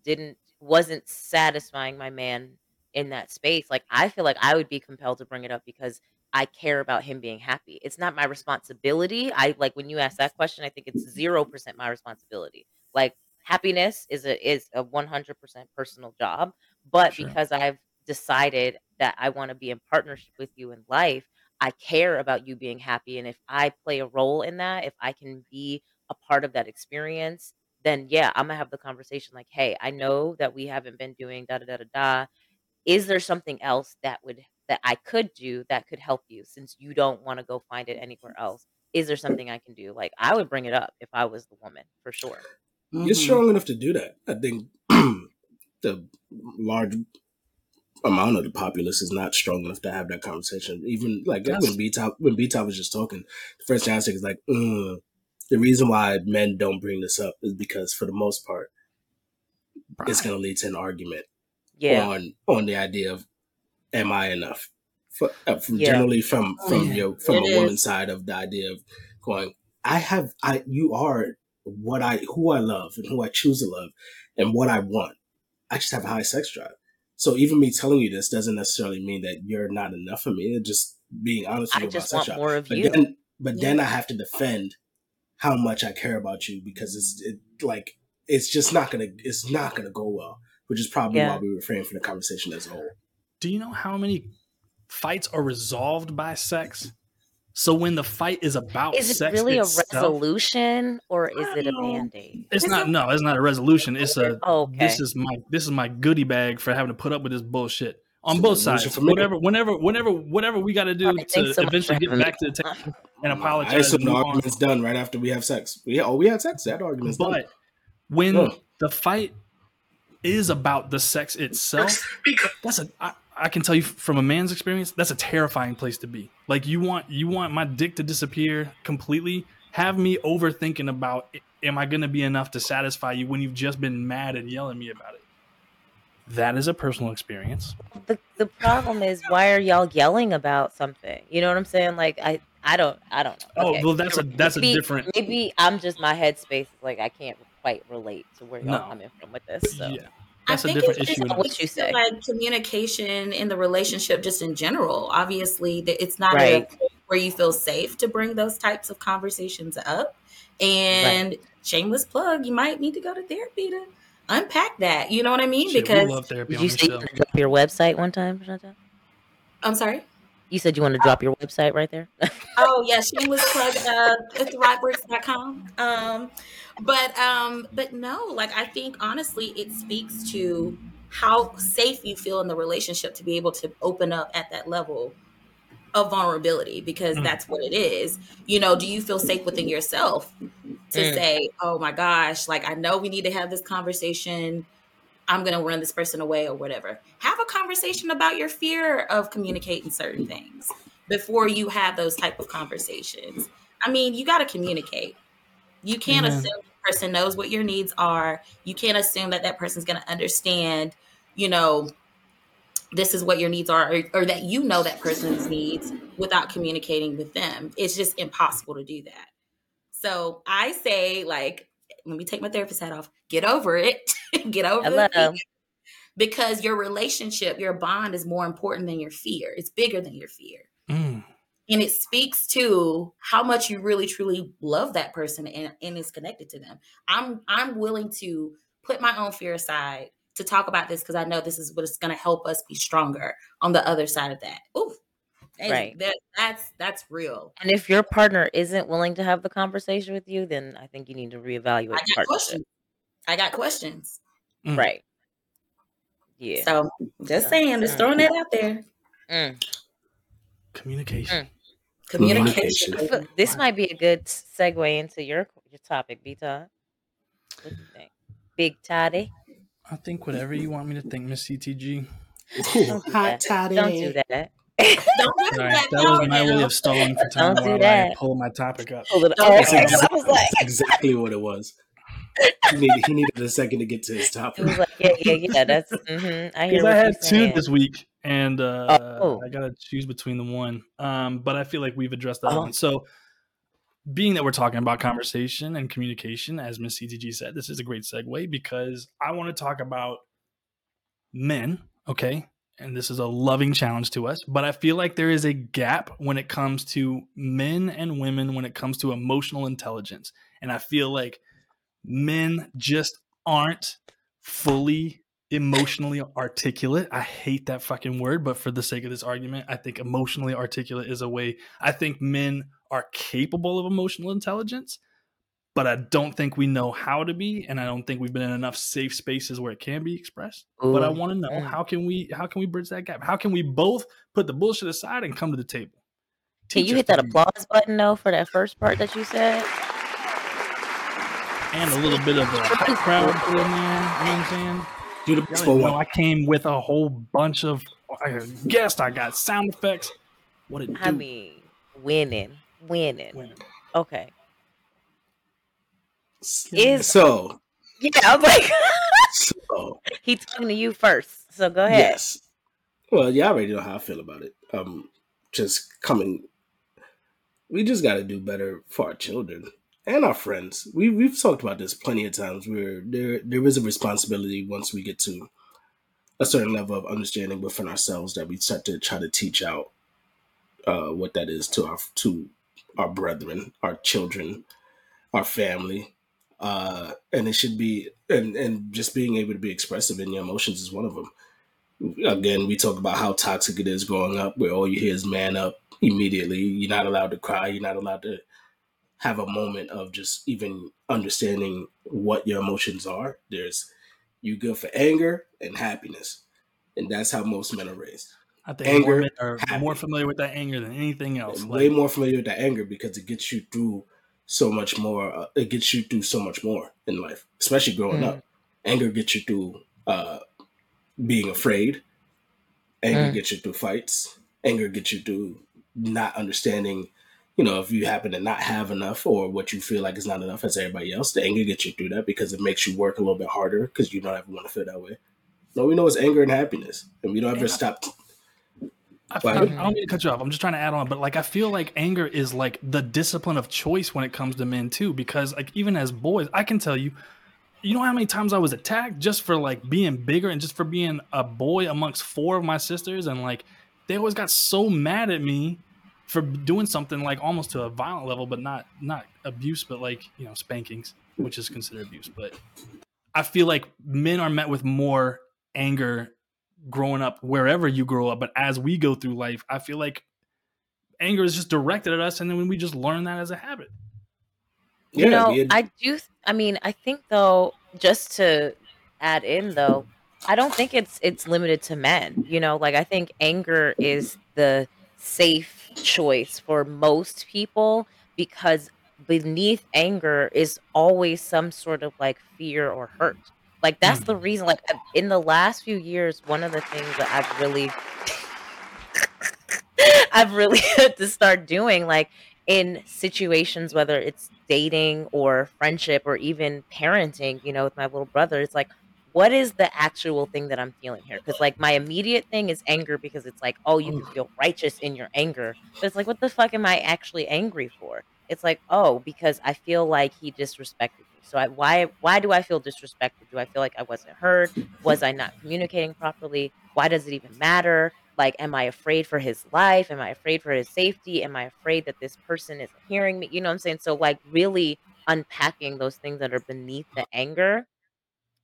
didn't wasn't satisfying my man in that space, like I feel like I would be compelled to bring it up because I care about him being happy. It's not my responsibility. I like when you ask that question, I think it's 0% my responsibility. Like happiness is a is a 100% personal job, but Sure. because I've decided that I want to be in partnership with you in life, I care about you being happy. And if I play a role in that, if I can be a part of that experience, then yeah, I'm gonna have the conversation like, hey, I know that we haven't been doing da da da da da. Is there something else that would that I could do that could help you since you don't want to go find it anywhere else? Is there something I can do? Like I would bring it up if I was the woman for sure. You're strong enough to do that. I think *clears throat* the large amount of the populace is not strong enough to have that conversation. Even like That's- when B Top when B Top was just talking, the first thing I said is like, mm, the reason why men don't bring this up is because for the most part, it's going to lead to an argument Yeah. on on the idea of am I enough? For, uh, from Yeah. generally from from Yeah. your from It a woman's side of the idea of going, I have I you are what I who I love and who I choose to love and what I want. I just have a high sex drive. So even me telling you this doesn't necessarily mean that you're not enough for me. It's just being honest with I you about just sex want drive. more of But you. then, but then I have to defend how much I care about you because it's it, like it's just not gonna it's not gonna go well. Which is probably Yeah. why we refrain from the conversation as a whole. Do you know how many fights are resolved by sex? So when the fight is about Is it sex really a resolution or is it a No. band-aid? It's It's not. a- No, it's not a resolution. It's a. Oh, okay. This is my. This is my goodie bag for having to put up with this bullshit on It's both sides. for. Whatever, whenever, whenever, whatever we got to do to so eventually get back to the table and apologize. I apologize. assume the move on. done right after we have sex. We oh we had sex. That argument's done. But when Yeah. the fight is about the sex itself, that's a. I, I can tell you from a man's experience, that's a terrifying place to be. Like you want you want my dick to disappear completely. Have me overthinking about am I going to be enough to satisfy you when you've just been mad and yelling at me about it. That is a personal experience. The the problem is why are y'all yelling about something? You know what I'm saying? Like I I don't I don't know. Oh Okay. well, that's a that's a different. Maybe I'm just my headspace is like I can't quite relate to where y'all No. coming from with this. So Yeah, that's a I think different it's issue. just what you say. like communication in the relationship, just in general. Obviously, it's not Right. a where you feel safe to bring those types of conversations up. And shameless plug, you might need to go to therapy to unpack that. You know what I mean? Shit, because we love therapy did you the say you want to drop your website one time, Chantal? I'm sorry. You said you want to drop your website right there. *laughs* Oh yeah, shameless plug uh at therightworks.com. Um but um but no, like I think honestly it speaks to how safe you feel in the relationship to be able to open up at that level of vulnerability because Mm. that's what it is. You know, do you feel safe within yourself to Mm. say, "Oh my gosh, like I know we need to have this conversation. I'm going to run this person away or whatever." Have a conversation about your fear of communicating certain things before you have those type of conversations. I mean, you got to communicate. You can't Amen. assume the person knows what your needs are. You can't assume that that person's going to understand, you know, this is what your needs are or, or that you know that person's needs without communicating with them. It's just impossible to do that. So I say, like, let me take my therapist hat off. Get over it. *laughs* Get over the Hello. fear. because your relationship, your bond is more important than your fear. It's bigger than your fear. Mm. And it speaks to how much you really truly love that person and, and is connected to them. I'm I'm willing to put my own fear aside to talk about this because I know this is what is going to help us be stronger on the other side of that. Ooh, and Right. That, that's that's real. And if your partner isn't willing to have the conversation with you, then I think you need to reevaluate I got partnership. questions. I got questions. Mm. Right. Yeah. So just saying, just throwing that out there. Mm. Communication. Communication. Communication. This might be a good segue into your your topic, B Todd. What do you think? Big Toddy. I think whatever you want me to think, Miss CTG. Don't do that. Don't do that. *laughs* Don't do All right, that. that was my way of stalling for time Don't do while I that. pull my topic up. Pull it up. do Okay, that. I was like, That's exactly what it was. He needed, he needed a second to get to his topic. like, yeah, yeah, yeah. That's mm-hmm. I hear Because what I had you're two saying. this week, and uh, Oh. I gotta choose between the one. Um, but I feel like we've addressed that Oh. one. So, being that we're talking about conversation and communication, as Miss CTG said, this is a great segue because I want to talk about men. Okay, and this is a loving challenge to us, but I feel like there is a gap when it comes to men and women when it comes to emotional intelligence, and I feel like men just aren't fully emotionally articulate. I hate that fucking word, but for the sake of this argument, I think emotionally articulate is a way. I think men are capable of emotional intelligence, but I don't think we know how to be, and I don't think we've been in enough safe spaces where it can be expressed. but I want to know mm. how can we how can we bridge that gap? How can we both put the bullshit aside and come to the table? Can you hit that applause button though for that first part that you said? and a little bit of a crowd there? You know what I'm saying? Do the Y'all baseball know one. I came with a whole bunch of I guessed I got sound effects. What it do? I mean, winning, winning. Women. Okay. Is- So, Yeah, I'm like, so *laughs* he talking to you first. So go ahead. yes. Well, you already know how I feel about it. Um, just coming. We just got to do better for our children and our friends. We we've talked about this plenty of times. Where there there is a responsibility once we get to a certain level of understanding within ourselves that we start to try to teach out uh, what that is to our to our brethren, our children, our family, uh, and it should be and and just being able to be expressive in your emotions is one of them. again, we talk about how toxic it is growing up, where all you hear is man up immediately. You're not allowed to cry. You're not allowed to have a moment of just even understanding what your emotions are. There's you good for anger and happiness, and that's how most men are raised. I think anger, men are happy. more familiar with that anger than anything else. Like, way more familiar with that anger because it gets you through so much more. Uh, it gets you through so much more in life, especially growing mm. up. Anger gets you through uh, being afraid. Anger mm. gets you through fights. Anger gets you through not understanding. You know, if you happen to not have enough or what you feel like is not enough as everybody else, the anger gets you through that because it makes you work a little bit harder because you don't ever want to feel that way. No, we know it's anger and happiness, and we don't ever yeah. stop I, feel, I don't mean to cut you off. I'm just trying to add on, but like I feel like anger is like the discipline of choice when it comes to men too. Because like even as boys, I can tell you, you know how many times I was attacked just for like being bigger and just for being a boy amongst four of my sisters, and like they always got so mad at me for doing something like almost to a violent level, but not not abuse, but like you know spankings, which is considered abuse. But I feel like men are met with more anger growing up wherever you grow up but as we go through life i feel like anger is just directed at us and then when we just learn that as a habit you yeah, know i do i mean i think though just to add in though i don't think it's it's limited to men you know like i think anger is the safe choice for most people because beneath anger is always some sort of like fear or hurt like that's the mm. reason. Like in the last few years, one of the things that I've really, *laughs* I've really *laughs* had to start doing, like in situations, whether it's dating or friendship or even parenting, you know, with my little brother, it's like, what is the actual thing that I'm feeling here? Because like my immediate thing is anger because it's like, oh, you can mm. feel righteous in your anger, but it's like, what the fuck am I actually angry for? It's like, oh, because I feel like he disrespected me. so I, why why do I feel disrespected? Do I feel like I wasn't heard? Was I not communicating properly? Why does it even matter? Like, am I afraid for his life? Am I afraid for his safety? Am I afraid that this person isn't hearing me? You know what I'm saying? So like really unpacking those things that are beneath the anger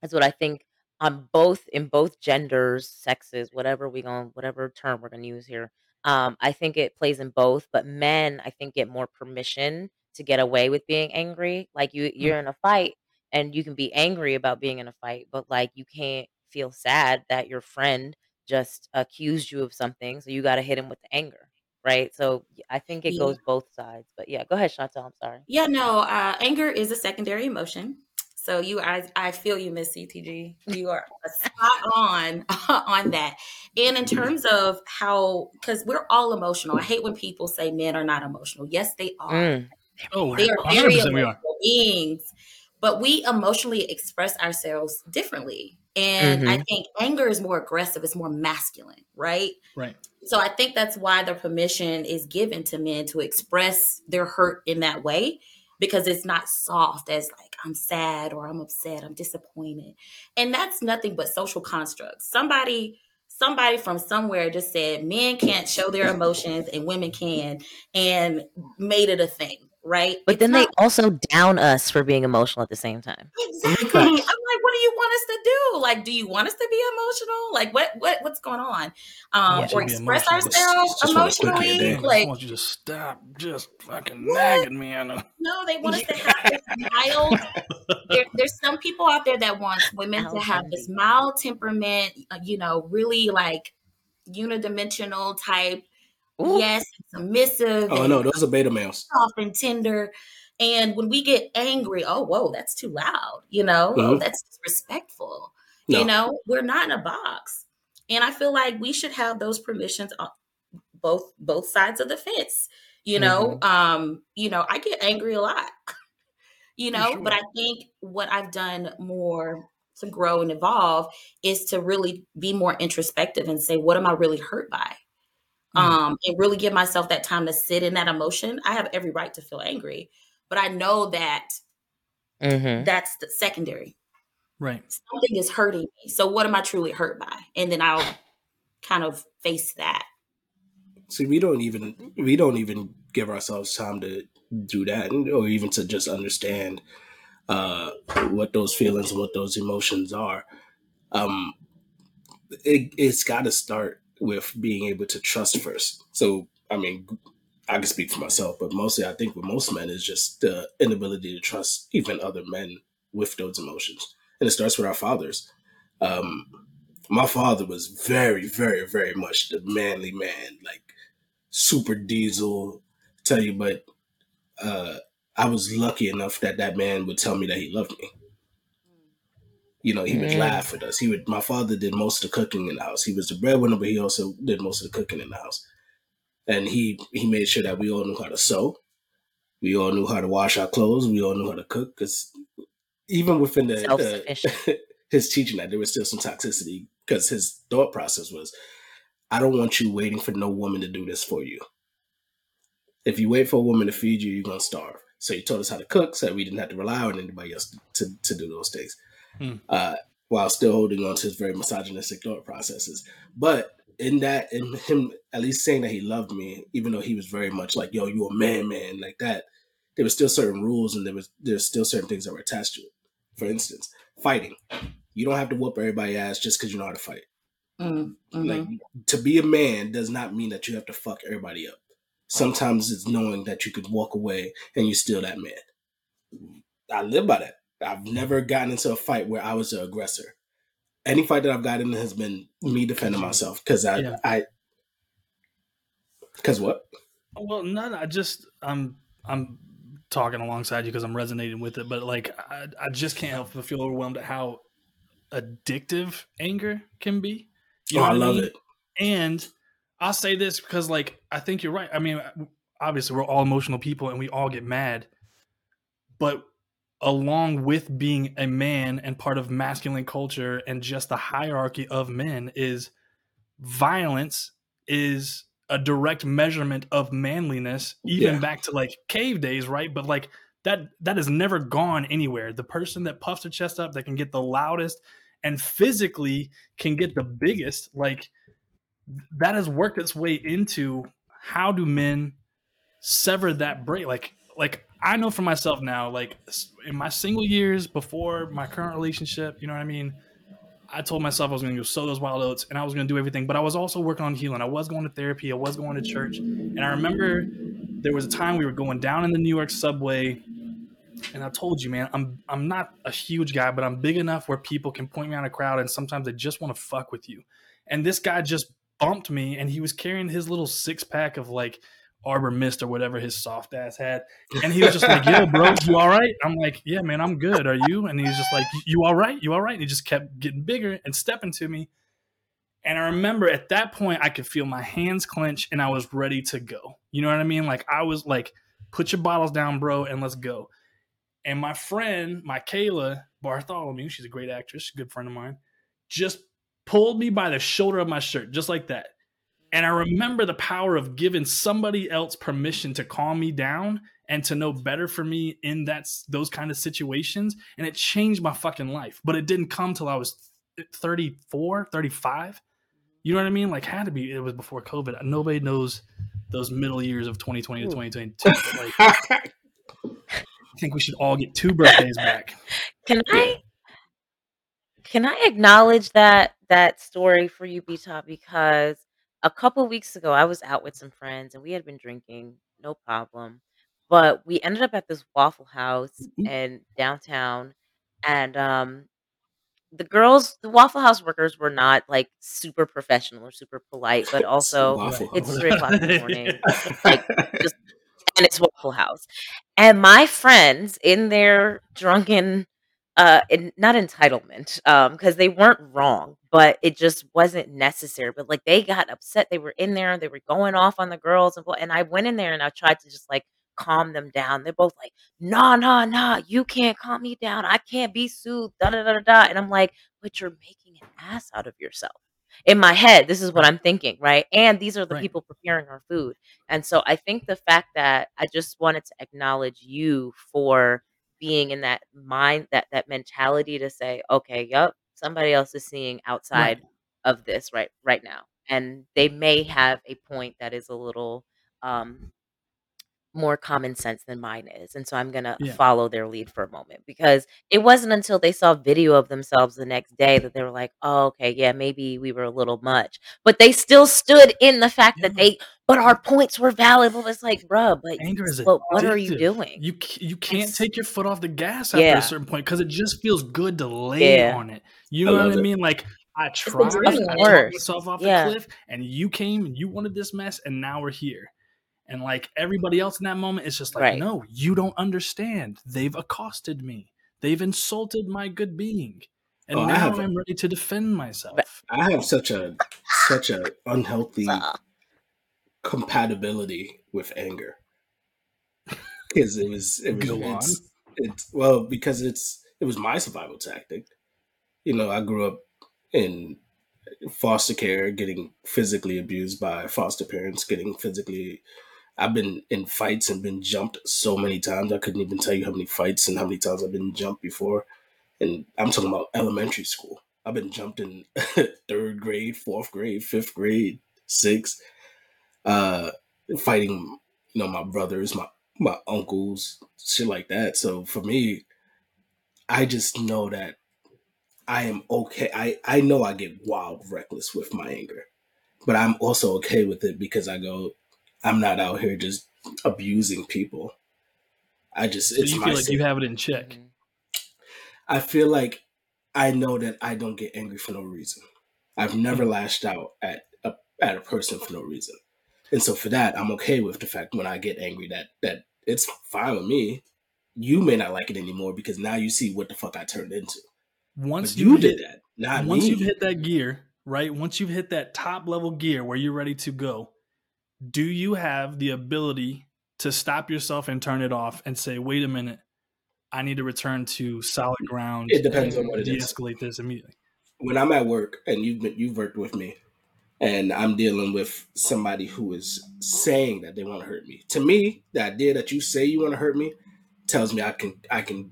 is what I think on both in both genders, sexes, whatever we going whatever term we're gonna use here. Um, I think it plays in both, but men I think get more permission to get away with being angry. Like you Mm. you're in a fight and you can be angry about being in a fight, but like you can't feel sad that your friend just accused you of something, so you got to hit him with the anger, right? So I think it Yeah. goes both sides. But yeah, go ahead, Chantel. I'm sorry. Yeah, no, uh, anger is a secondary emotion. So you, I, I feel you, Miss CTG. You are spot on *laughs* on that. And in terms of how, because we're all emotional. I hate when people say men are not emotional. Yes, they are. Mm. Oh, They are very 100% we are. emotional beings, but we emotionally express ourselves differently. And I hmm think anger is more aggressive, it's more masculine, right? Right. So I think that's why the permission is given to men to express their hurt in that way because it's not soft as like I'm sad or I'm upset, I'm disappointed. And that's nothing but social constructs. Somebody somebody from somewhere just said men can't show their emotions and women can and made it a thing, right? But It's then they also down us for being emotional at the same time. exactly. I'm like, what do you want us to do? Like, do you want us to be emotional? Like, what what what's going on? Um, or express emotional. Just, ourselves Just want to emotionally? day. I Like, just want you to stop just fucking what? nagging me. I know. No, they want us to have this *laughs* mild. *laughs* There, there's some people out there that want women to have this mild temperament, uh, you know, really like unidimensional type. Ooh. Yes, submissive Oh no, those are beta males. soft and tender. And when we get angry, oh, whoa, that's too loud. You know, oh, hmm that's disrespectful. You know, we're not in a box. And I feel like we should have those permissions on both both sides of the fence. You know, hmm um, you know, I get angry a lot, *laughs* you know, but. I think what I've done more to grow and evolve is to really be more introspective and say, what am I really hurt by? Mm. um, and really give myself that time to sit in that emotion. I have every right to feel angry, but I know that hmm that's the secondary. Right. Something is hurting me. So what am I truly hurt by? And then I'll kind of face that. See, we don't even we don't even give ourselves time to do that, or even to just understand uh, what those feelings and what those emotions are. Um, it, it's got to start with being able to trust first. So, I mean, I can speak for myself, but mostly I think with most men is just the inability to trust even other men with those emotions. And it starts with our fathers. Um, my father was very, very, very much the manly man, like super diesel. Tell you, but uh, I was lucky enough that that man would tell me that he loved me. You know, he would Mm. laugh with us. He would. My father did most of the cooking in the house. He was the breadwinner, but he also did most of the cooking in the house. And he he made sure that we all knew how to sew. We all knew how to wash our clothes. We all knew how to cook. Because even within the, the *laughs* his teaching that there was still some toxicity because his thought process was, I don't want you waiting for no woman to do this for you. If you wait for a woman to feed you, you're gonna starve. So he taught us how to cook, so that we didn't have to rely on anybody else to, to do those things, Hmm. uh, while still holding on to his very misogynistic thought processes. But in that, in him at least saying that he loved me, even though he was very much like, "Yo, you a man, man," like that, there was still certain rules, and there was there's still certain things that were attached to it. For instance, fighting. You don't have to whoop everybody's ass just because you know how to fight. Mm, mhm. Like to be a man does not mean that you have to fuck everybody up. Sometimes it's knowing that you could walk away and you're still that man. I live by that. I've never gotten into a fight where I was the aggressor. Any fight that I've gotten has been me defending myself because I, Yeah. I, because what? Well, no, no, I just I'm I'm talking alongside you because I'm resonating with it, but like I, I just can't help but feel overwhelmed at how addictive anger can be. You oh, I love mean? it. And I'll say this because, like, I think you're right. I mean, obviously, we're all emotional people and we all get mad. But along with being a man and part of masculine culture and just the hierarchy of men, is violence is a direct measurement of manliness, even Yeah. back to like cave days, right? But like that that has never gone anywhere. The person that puffs their chest up, that can get the loudest and physically can get the biggest, like that has worked its way into how do men sever that break like like i know for myself now like in my single years before my current relationship you know what i mean? I told myself i was going to go sow those wild oats and i was going to do everything but i was also working on healing. I was going to therapy i was going to church. And i remember there was a time we were going down in the new york subway and i told you man i'm i'm not a huge guy but i'm big enough where people can point me out a crowd and sometimes they just want to fuck with you. And this guy just bumped me and he was carrying his little six pack of like Arbor Mist or whatever his soft ass had. And he was just like, Yo, bro, you all right? I'm like, Yeah, man, I'm good. Are you? And he's just like, You all right? You all right? And he just kept getting bigger and stepping to me. And I remember at that point, I could feel my hands clench and I was ready to go. You know what I mean? Like, I was like, Put your bottles down, bro, and let's go. And my friend, my Kayla Bartholomew, she's a great actress, good friend of mine, just pulled me by the shoulder of my shirt, just like that. And I remember the power of giving somebody else permission to calm me down and to know better for me in that those kind of situations. And it changed my fucking life. But it didn't come till I was 34, 35. You know what I mean? Like had to be it was before COVID. Nobody knows those middle years of 2020 to hmm. 2022. Like *laughs* I think we should all get two birthdays back. Can I can I acknowledge that that story for you, B Top? Because a couple weeks ago I was out with some friends and we had been drinking, no problem. But we ended up at this Waffle House Mhm. in downtown and um the girls, the Waffle House workers were not like super professional or super polite, but *laughs* also Waffle it's House. three o'clock in the morning. *laughs* Like just and it's Waffle House. And my friends in their drunken uh in, not entitlement um because they weren't wrong but it just wasn't necessary but like they got upset they were in there and they were going off on the girls and, and i went in there and i tried to just like calm them down they're both like nah nah nah you can't calm me down i can't be soothed da da da da da and i'm like but you're making an ass out of yourself in my head this is what i'm thinking right and these are the Right. people preparing our food and so I think the fact that I just wanted to acknowledge you for being in that mind, that that mentality to say, okay, yep, somebody else is seeing outside of this right right now. And they may have a point that is a little um more common sense than mine is. And so I'm going to Yeah. follow their lead for a moment because it wasn't until they saw video of themselves the next day that they were like, oh, okay, yeah, maybe we were a little much. But they still stood in the fact Yeah, that they, but our points were valid. But it's like, bruh, but Anger is what, what are you addictive. doing? You c- you can't It's- take your foot off the gas after Yeah. a certain point because it just feels good to lay Yeah. on it. You I know what love I it. mean? Like I tried, adrenaline. I talked course. myself off Yeah. the cliff, and you came and you wanted this mess, and now we're here. And like everybody else in that moment, it's just like, Right. no, you don't understand. They've accosted me. They've insulted my good being, and Oh, I now have- I'm ready to defend myself. I have such a such a unhealthy compatibility with anger because it was it was Go on. it's, it's well because it's it was my survival tactic. You know, I grew up in foster care, getting physically abused by foster parents, getting physically. I've been in fights and been jumped so many times. I couldn't even tell you how many fights and how many times I've been jumped before. And I'm talking about elementary school. I've been jumped in *laughs* third grade, fourth grade, fifth grade, sixth. Uh, fighting, you know, my brothers, my my uncles, shit like that. So for me, I just know that I am okay. I I know I get wild, reckless with my anger, but I'm also okay with it because I go, I'm not out here just abusing people. I just So it's you feel like you have it in check. I feel like I know that I don't get angry for no reason. I've never mm-hmm. lashed out at a, at a person for no reason, and so for that, I'm okay with the fact when I get angry that that it's fine with me. You may not like it anymore because now you see what the fuck I turned into. Once you hit- did that, not once me. you've hit that gear, right? Once you've hit that top level gear where you're ready to go, do you have the ability to stop yourself and turn it off and say, "Wait a minute, I need to return to solid ground." It depends on what it is. De-escalate this immediately. when I'm at work and you've been, you've worked with me, and I'm dealing with somebody who is saying that they want to hurt me. To me, the idea that you say you want to hurt me tells me I can I can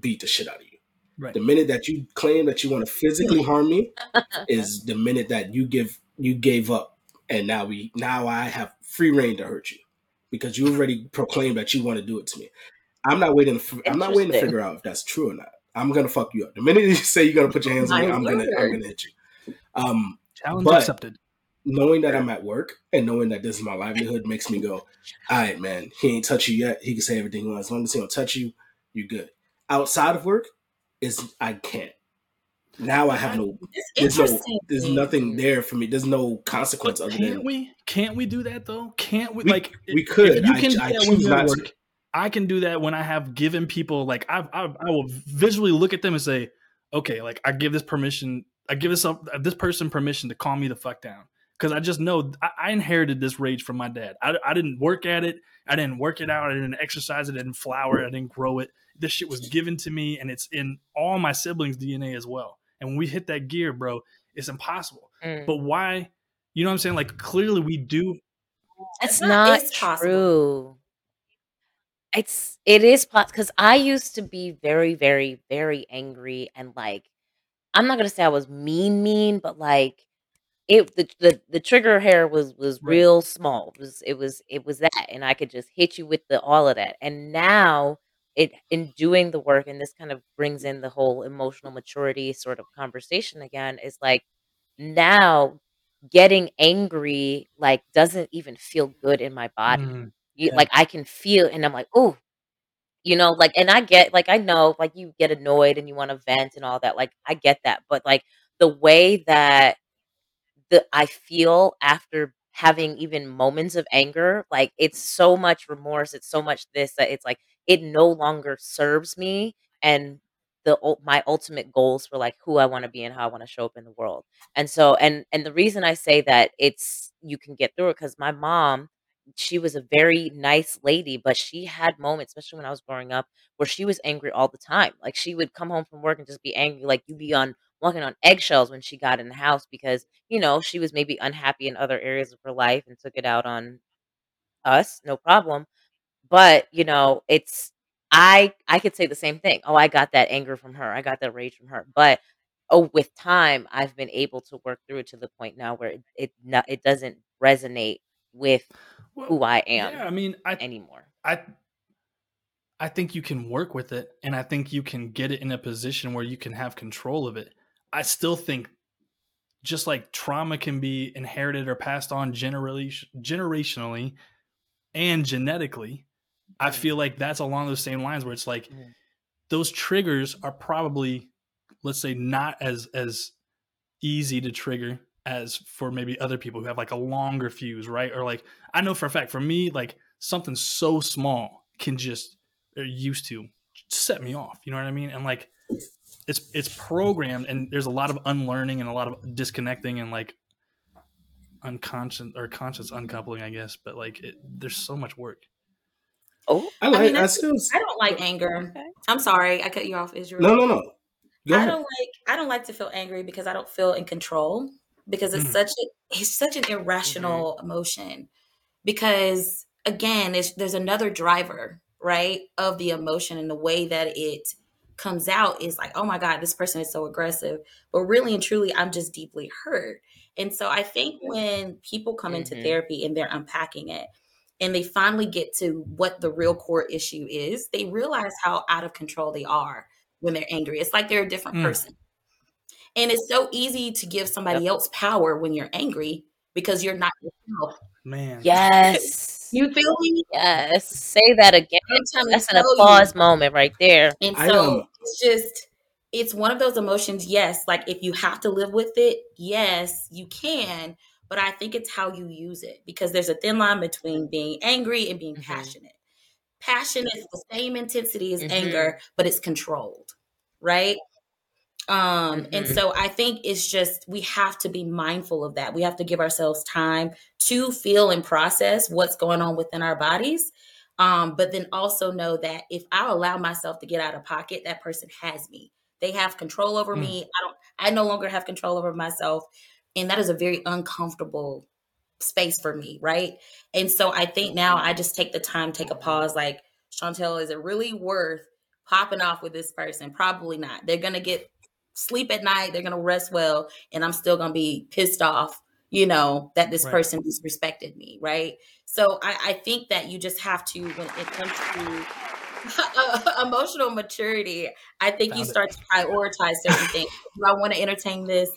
beat the shit out of you. Right. The minute that you claim that you want to physically harm me *laughs* is the minute that you give you gave up, and now we now I have free reign to hurt you because you already proclaimed that you want to do it to me. I'm not waiting. For, I'm not waiting to figure out if that's true or not. I'm gonna fuck you up. The minute you say you're gonna put your hands on me, I'm gonna I'm gonna hit you. Um, Challenge But- accepted. knowing that I'm at work and knowing that this is my livelihood makes me go, all right, man, he ain't touch you yet. He can say everything he wants. As long as he don't touch you, you good. Outside of work is I can't. Now I have no It's there's no there's nothing there for me. There's no consequence But other can't than we? Can't we do that though? Can't we? We- like we could. If you I- can do I that when choose you're at not to. work. I can do that when I have given people like I, I I will visually look at them and say, okay, like I give this permission, I give this up uh, this person permission to calm me the fuck down because I just know I, I inherited this rage from my dad. I, I didn't work at it, I didn't work it out, I didn't exercise it, I didn't flower it, I didn't grow it. This shit was given to me, and it's in all my siblings' DNA as well. And when we hit that gear, bro, it's impossible. Mm. But why? You know what I'm saying? Like clearly we do. It's It's not, not- it's possible. true. It's it is because I used to be very, very, very angry and like I'm not gonna say I was mean, mean, but like it the the, the trigger hair was was Right. real small. It was it was it was that, and I could just hit you with the all of that. And now it in doing the work, and this kind of brings in the whole emotional maturity sort of conversation again. Is like now getting angry like doesn't even feel good in my body Mm, you, Yeah. like I can feel, and I'm like, oh, you know, like, and I get, like, I know, like, you get annoyed and you want to vent and all that. Like, I get that, but like the way that the I feel after having even moments of anger, like, it's so much remorse, it's so much this that it's like it no longer serves me and the my ultimate goals for like who I want to be and how I want to show up in the world. And so, and and the reason I say that it's you can get through it because my mom she was a very nice lady, but she had moments, especially when I was growing up, where she was angry all the time. Like she would come home from work and just be angry, like you'd be on walking on eggshells when she got in the house because, you know, she was maybe unhappy in other areas of her life and took it out on us, no problem. But, you know, it's I I could say the same thing. Oh, I got that anger from her. I got that rage from her. But oh, with time, I've been able to work through it to the point now where it it, not, it doesn't resonate with Well, who I am Yeah, I mean, I anymore. I I think you can work with it and I think you can get it in a position where you can have control of it. I still think just like trauma can be inherited or passed on generation, generationally and genetically, I feel like that's along those same lines where it's like those triggers are probably let's say not as as easy to trigger as for maybe other people who have like a longer fuse, right? Or like I know for a fact for me like something so small can just or used to set me off, you know what I mean? And like it's it's programmed and there's a lot of unlearning and a lot of disconnecting and like unconscious or conscious uncoupling, I guess, but like it, there's so much work. Oh, I like. I, mean, that's- still. I don't like anger. okay. I'm sorry, I cut you off, Israel. No, no, no. Go I ahead. don't like I don't like to feel angry because I don't feel in control because it's Mm. such a it's such an irrational emotion because again it's, there's another driver right of the emotion and the way that it comes out is like oh my god this person is so aggressive but really and truly I'm just deeply hurt and so I think when people come into Mhm. therapy and they're unpacking it and they finally get to what the real core issue is they realize how out of control they are when they're angry. It's like they're a different Mm. person. And it's so easy to give somebody else power when you're angry because you're not yourself. Man. yes. *laughs* You feel me? yes. Say that again. I'm trying to That's an tell you. applause moment right there. And so it's just it's one of those emotions, yes, like if you have to live with it, yes, you can, but I think it's how you use it because there's a thin line between being angry and being Mhm. passionate. Passion is the same intensity as Mhm. anger, but it's controlled, right? Um, and Mhm. so I think it's just we have to be mindful of that. We have to give ourselves time to feel and process what's going on within our bodies. Um, but then also know that if I allow myself to get out of pocket, that person has me. They have control over Mm. me. I don't I no longer have control over myself. And that is a very uncomfortable space for me, right? And so I think now mm-hmm. I just take the time, take a pause, like, Chantel, is it really worth popping off with this person? Probably not. They're gonna get sleep at night, they're gonna rest well, and I'm still gonna be pissed off, you know, that this Right. person disrespected me, right? So I, I think that you just have to, when it comes to *laughs* emotional maturity, I think you Found it. start to prioritize certain things. Do I want to entertain this?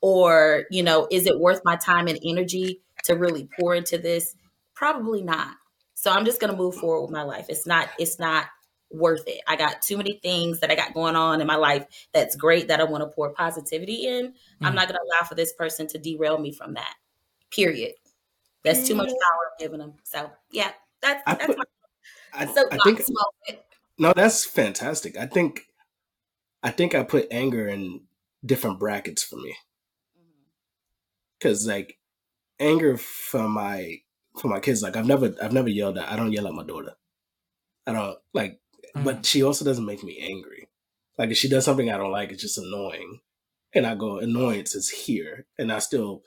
Or, you know, is it worth my time and energy to really pour into this? Probably not. So I'm just gonna move forward with my life. It's not, it's not worth it. I got too many things that I got going on in my life that's great that I want to pour positivity in. I'm Mhm. not gonna allow for this person to derail me from that. Period. That's too much power I'm giving them. So yeah, that's I that's put- my I, soapbox I think moment. no, that's fantastic. I think, I think I put anger in different brackets for me because like anger for my for my kids, like I've never I've never yelled at. I don't yell at my daughter. I don't like, Mm. but she also doesn't make me angry. Like if she does something I don't like, it's just annoying, and I go annoyance is here, and I still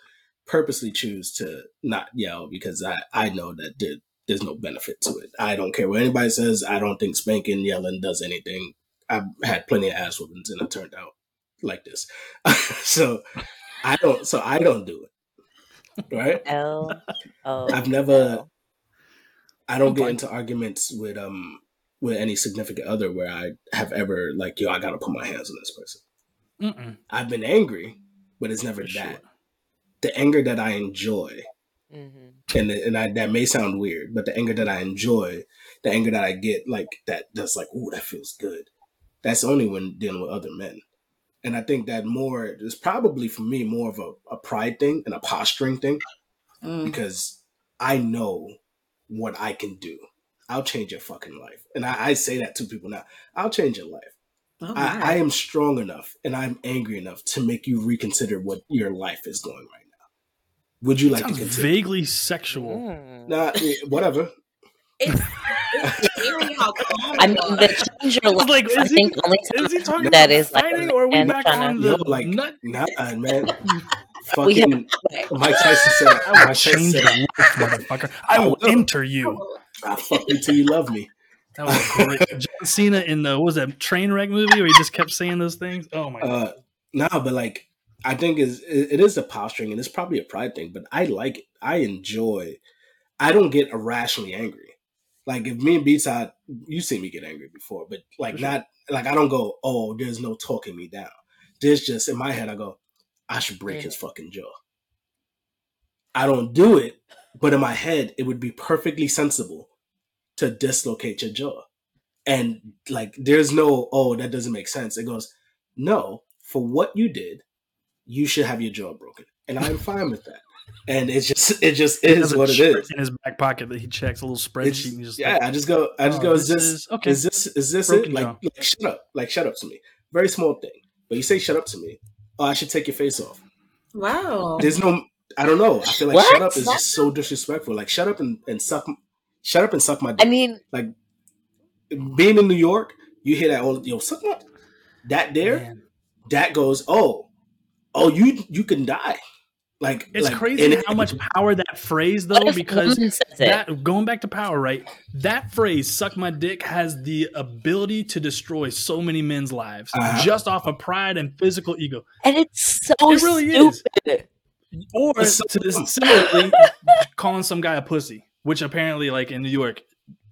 purposely choose to not yell because I I know that there, there's no benefit to it. I don't care what anybody says. I don't think spanking, yelling does anything. I've had plenty of ass whoopings and it turned out like this. *laughs* so I don't. So I don't do it. Right. L O. I've never. I don't get into arguments with um with any significant other where I have ever like yo I gotta put my hands on this person. Mm-mm, I've been angry, but it's never for that. sure. The anger that I enjoy, Mm-hmm. and and I, that may sound weird, but the anger that I enjoy, the anger that I get, like that, that's like, ooh, that feels good. That's only when dealing with other men, and I think that more is probably for me more of a, a pride thing and a posturing thing Mm. because I know what I can do. I'll change your fucking life, and I, I say that to people now. I'll change your life. Oh, I. I am strong enough, and I'm angry enough to make you reconsider what your life is going right now. Would you like to Sounds continue? vaguely sexual. Mm. Nah, eh, whatever. It's, it's *laughs* scary how calm I mean, the change your I was life. like, I is he, think only is he time talking that about is like or are we back on the Yo, like, nut? Nah, man. *laughs* We have Fucking Mike Tyson said. I will Mike change said, your life, motherfucker. I will enter you. "I'll fuck you till you love me." *laughs* That was great. John Cena in the what was that train wreck movie where he just kept saying those things. Oh my god. Uh, no, but like I think is it, it is a posturing and it's probably a pride thing, but I like it. I enjoy. I don't get irrationally angry. Like if me and B side, you see me get angry before, but like sure. not like I don't go, oh, there's no talking me down. There's just in my head, I go, I should break his fucking jaw. I don't do it, but in my head, it would be perfectly sensible to dislocate your jaw. And like, there's no, oh, that doesn't make sense. It goes, no, for what you did, you should have your jaw broken. And I'm fine with that. And it's just, it just is what it is in his back pocket that he checks a little It's, spreadsheet. And just yeah, like, I just go, I just oh, go, is this this, is okay. is this, is this Broken it? Like, like, shut up, like, shut up to me. Very small thing. But you say shut up to me. Oh, I should take your face off. Wow. There's no, I don't know. I feel like What? shut up is just so disrespectful. Like, shut up and, and suck, shut up and suck my I mean, like, being in New York, you hear that all, yo, suck my, that there, Man. that goes, oh, oh, you, you can die. Like, It's like, crazy and- how much *laughs* power that phrase though, because woman says it? that going back to power, right? That phrase "suck my dick" has the ability to destroy so many men's lives Uh-huh. just off of pride and physical ego. and it's so It really is. stupid. Or It's so to this *laughs* similarly, calling some guy a pussy, which apparently, like in New York,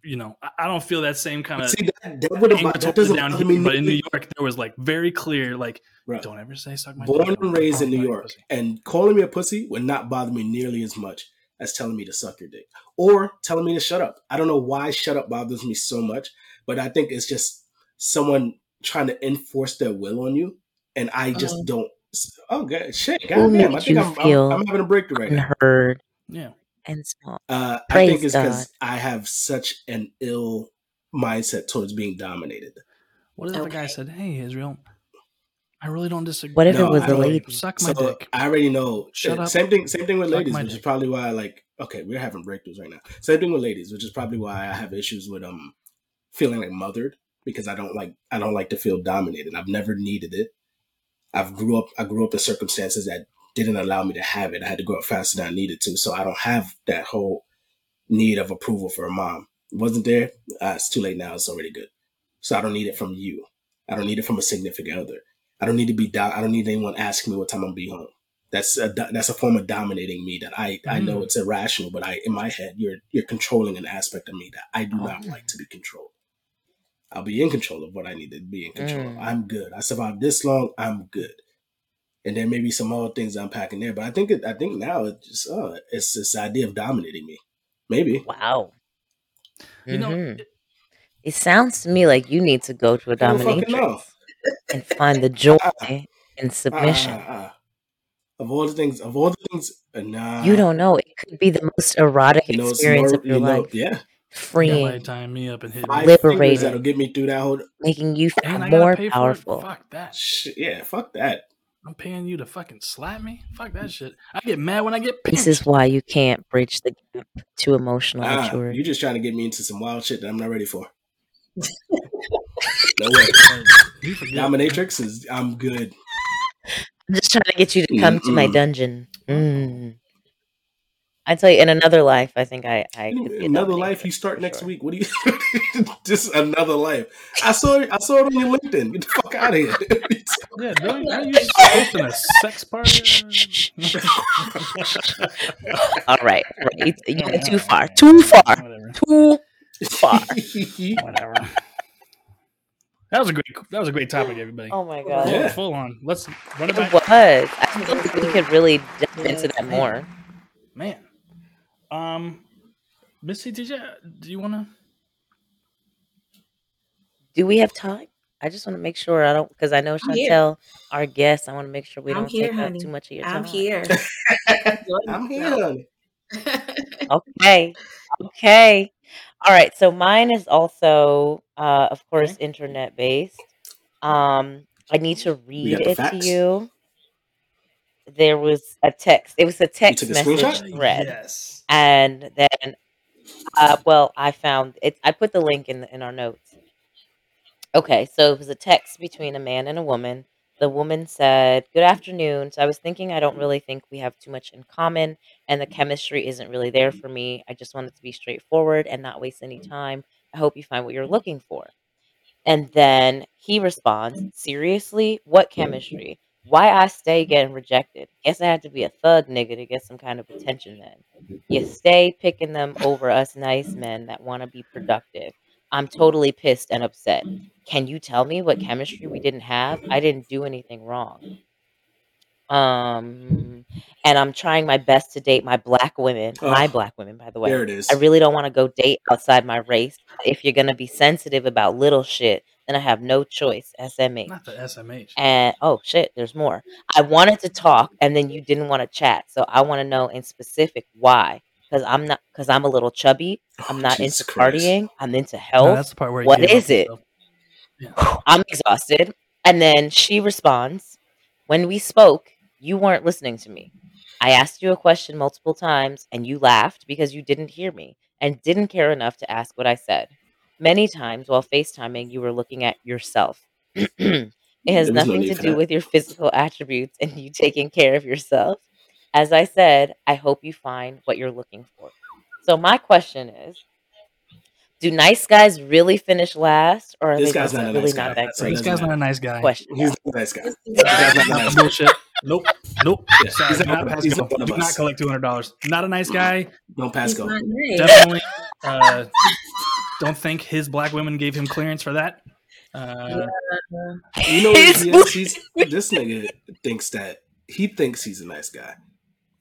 you know, I, I don't feel that same kind of See, that, that, wouldn't, anger that doesn't down bother here. me. But in New York, there was like very clear, like, Right. don't ever say "suck my born dick." and raised in New call me a York, pussy. and calling me a pussy would not bother me nearly as much as telling me to suck your dick or telling me to shut up. I don't know why shut up bothers me so much, but I think it's just someone trying to enforce their will on you, and I just Mhm. don't. Oh, God, shit, Who goddamn! I think I'm, I'm, I'm having a breakthrough right now. Yeah. And small. Uh, I think it's because I have such an ill mindset towards being dominated. What if the guy said, "Hey, Israel, I really don't disagree." What if No, it was I a lady? Suck my so dick. I already know. Shut up. Same thing. Same thing with Suck ladies, my which is probably why I like. Okay, we're having breakthroughs right now. Same thing with ladies, which is probably why I have issues with um feeling like mothered because I don't like I don't like to feel dominated. I've never needed it. I've grew up. I grew up in circumstances that didn't allow me to have it. I had to grow up faster than I needed to, so I don't have that whole need of approval for a mom. It wasn't there. Uh, it's too late now. It's already good. So I don't need it from you. I don't need it from a significant other. I don't need to be. Do- I don't need anyone asking me what time I'm gonna be home. That's a that's a form of dominating me that I I know Mm. it's irrational, but I in my head you're you're controlling an aspect of me that I do not Oh. like to be controlled. I'll be in control of what I need to be in control. of. Mm. I'm good. I survived this long. I'm good. And there may be some other things I'm packing there, but I think it, I think now it's just uh, it's this idea of dominating me. Maybe Wow. You know, Mhm. It sounds to me like you need to go to a I don't fucking know. dominatrix and find the joy Uh-uh. *laughs* in Uh, submission. uh, uh. Of all the things, of all the things, uh, nah. You don't know. It could be the most erotic You know, experience more, of your you know, life. yeah. Somebody Freeing, tying me up and hitting Five me. liberating, that'll get me through that whole. making you feel And I gotta more pay for it. powerful. Fuck that. Shit, yeah, fuck that. I'm paying you to fucking slap me. Fuck that shit. I get mad when I get This is why you can't bridge the gap to emotional Ah, maturity. You're just trying to get me into some wild shit that I'm not ready for. *laughs* no way. You forget. Dominatrix is. I'm good. I'm just trying to get you to come to my dungeon. Mm. I tell you, in another life, I think I, I could be Another life you start next sure. week. What do you? *laughs* just another life. I saw. I saw it on your LinkedIn. Get the fuck out of here. *laughs* Yeah, don't are you hosting a sex party? *laughs* All right, right. You went too far. Too far. Whatever. Too far. Whatever. That was a great. That was a great topic, everybody. Oh my god. Yeah. Full on. Let's run it It back. was. I feel like we could really dive into that more. Man. Um, Missy, did you do you want to? Do we have time? I just want to make sure I don't, because I know I'm here. Chantel, our guest. I want to make sure we I'm don't here, take up too much of your time. I'm here. *laughs* I'm here. Okay. Okay. All right. So mine is also, uh, of course, internet based. Um, I need to read got the it to you. There was a text. It was a text took a message thread, Yes. and then, uh, well, I found it. I put the link in in our notes. Okay, so it was a text between a man and a woman. The woman said, Good afternoon. So I was thinking, I don't really think we have too much in common, and the chemistry isn't really there for me. I just wanted to be straightforward and not waste any time. I hope you find what you're looking for. And then he responds, Seriously? What chemistry? Why I stay getting rejected? Guess I had to be a thug nigga to get some kind of attention then. You stay picking them over us nice men that want to be productive. I'm totally pissed and upset. Can you tell me what chemistry we didn't have? I didn't do anything wrong. Um, and I'm trying my best to date my black women, my black women, by the way. there it is. I really don't want to go date outside my race. If you're gonna be sensitive about little shit, then I have no choice. SMH. Not the SMH. And oh shit, there's more. I wanted to talk, and then you didn't want to chat. So I want to know in specific why. Because I'm not. Because I'm a little chubby. I'm Oh, not Jesus into partying. I'm into No, health. that's the part where he What is it? himself. *sighs* I'm exhausted. And then she responds, When we spoke, you weren't listening to me. I asked you a question multiple times and you laughed because you didn't hear me and didn't care enough to ask what I said. Many times while FaceTiming, you were looking at yourself. *clears throat* it has There's no nothing need to for do that. with your physical attributes and you taking care of yourself. As I said, I hope you find what you're looking for. So, my question is do nice guys really finish last, or are This they guy's just not a really nice guy. not that So great? This doesn't guy's not matter. a nice guy. Question. He's a nice guy. This This guy's not a nice guy. bullshit. Nope. Nope. Yeah, Sorry. he's Do not- not pass he's go. not one of Do not collect two hundred dollars. Not a nice guy. Don't pass He's go. not nice. Definitely. Uh, *laughs* don't think his black women gave him clearance for that. Uh, You know what His he is? He's, this nigga thinks that he thinks he's a nice guy,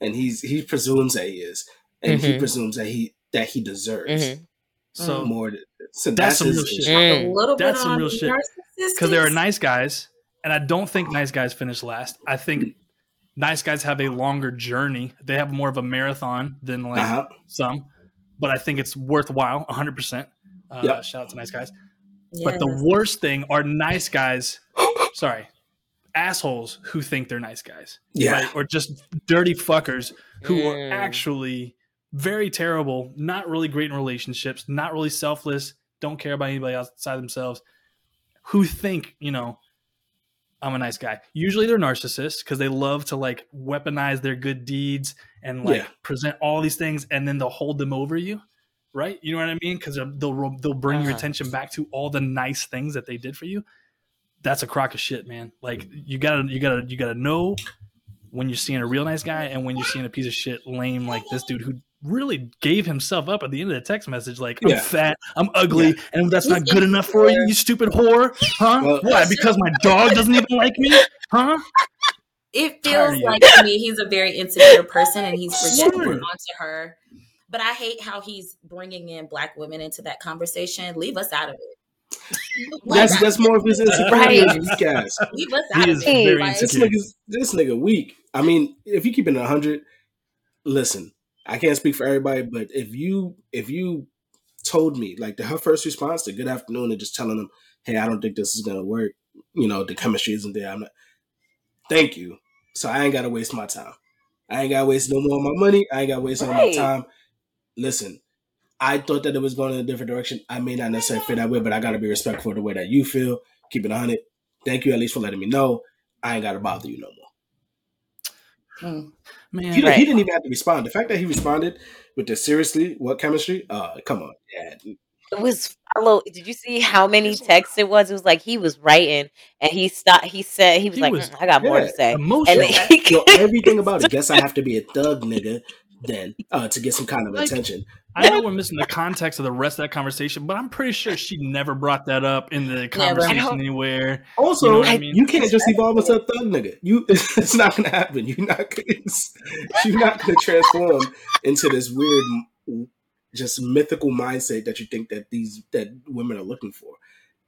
and he's he presumes that he is, and he Mhm. presumes that he that he deserves Mhm. so more. So That's some real shit. issue. Mm. a little bit That's some real shit. because there are nice guys, and I don't think nice guys finish last. I think nice guys have a longer journey. They have more of a marathon than like Uh-huh. some, but I think it's worthwhile. hundred percent. Uh, Yep. Shout out to nice guys. Yes. But the worst thing are nice guys. *gasps* sorry, assholes who think they're nice guys. Yeah. right? Or just dirty fuckers who are Mm. actually very terrible, not really great in relationships, not really selfless, don't care about anybody outside themselves, who think, you know, I'm a nice guy. Usually they're narcissists because they love to like weaponize their good deeds and like Yeah. present all these things and then they'll hold them over you. Right? You know what I mean? Because they'll they'll bring your Uh-huh. attention back to all the nice things that they did for you. That's a crock of shit, man. Like you gotta you gotta you gotta know when you're seeing a real nice guy and when you're seeing a piece of shit lame like this dude who really gave himself up at the end of the text message like i'm Yeah. fat i'm ugly and that's not good enough for you you stupid whore huh Well- why because my dog doesn't even like me huh it feels like to me he's a very insecure person and he's projecting Sure. onto her. But I hate how he's bringing in black women into that conversation. Leave us out of it. *laughs* That's that's more of his *laughs* insecurity Right. as weak. Leave us He out is of it. very Like, This nigga's this nigga weak. I mean, if you keep it a hundred, listen, I can't speak for everybody, but if you if you told me like the, her first response to good afternoon and just telling them, hey, I don't think this is gonna work. You know, the chemistry isn't there. I'm not. Thank you. So I ain't gotta waste my time. I ain't gotta waste no more of my money. I ain't gotta waste no more Right. time. Listen, I thought that it was going in a different direction. I may not necessarily feel that way, but I gotta be respectful of the way that you feel. Keep it a hundred. Thank you at least for letting me know. I ain't gotta bother you no more. mm. man He, Right. he didn't even have to respond. The fact that he responded with the seriously, what chemistry? Uh, come on, yeah. It was follow. Did you see how many texts it was? It was like he was writing and he stopped. He said he was He like, was- "Mm, "I got more to say." And emotional then he, Yo, everything *laughs* about it. Guess I have to be a thug nigga then uh, to get some kind of Like- attention. I know we're missing the context of the rest of that conversation, but I'm pretty sure she never brought that up in the conversation I don't- anywhere. Also, You know you, what I mean? can't just evolve into a thug nigga. You, *laughs* it's not gonna happen. You're not. It's, *laughs* you're not gonna transform into this weird, just mythical mindset that you think that these that women are looking for.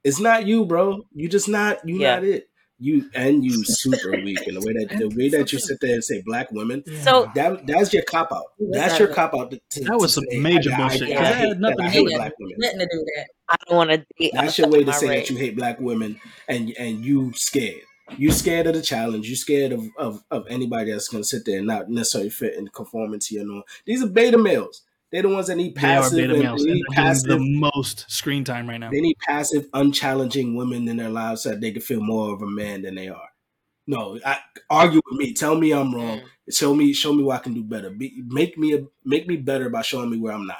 It's not you, bro. You just not. You Yeah. not it. You and you super weak in the way that the way that you sit there and say black women. So- that that's your cop out. That's that? your cop out. To, to- That was to some say, major I, bullshit, I, 'cause I that hate, had nothing I to hate black women. Nothing to do that. I don't want to date. That's your way to say race. that you hate black women and and you scared. You scared of the challenge. You scared of, of, of anybody that's gonna sit there and not necessarily fit and conform into your norm. These are beta males. They're the ones that need They are passive beta males. they and need they're passive. the most screen time right now. They need passive, unchallenging women in their lives so that they can feel more of a man than they are. No, I, argue with me. Tell me I'm wrong. Show me, show me what I can do better. Be, make me a, make me better by showing me where I'm not.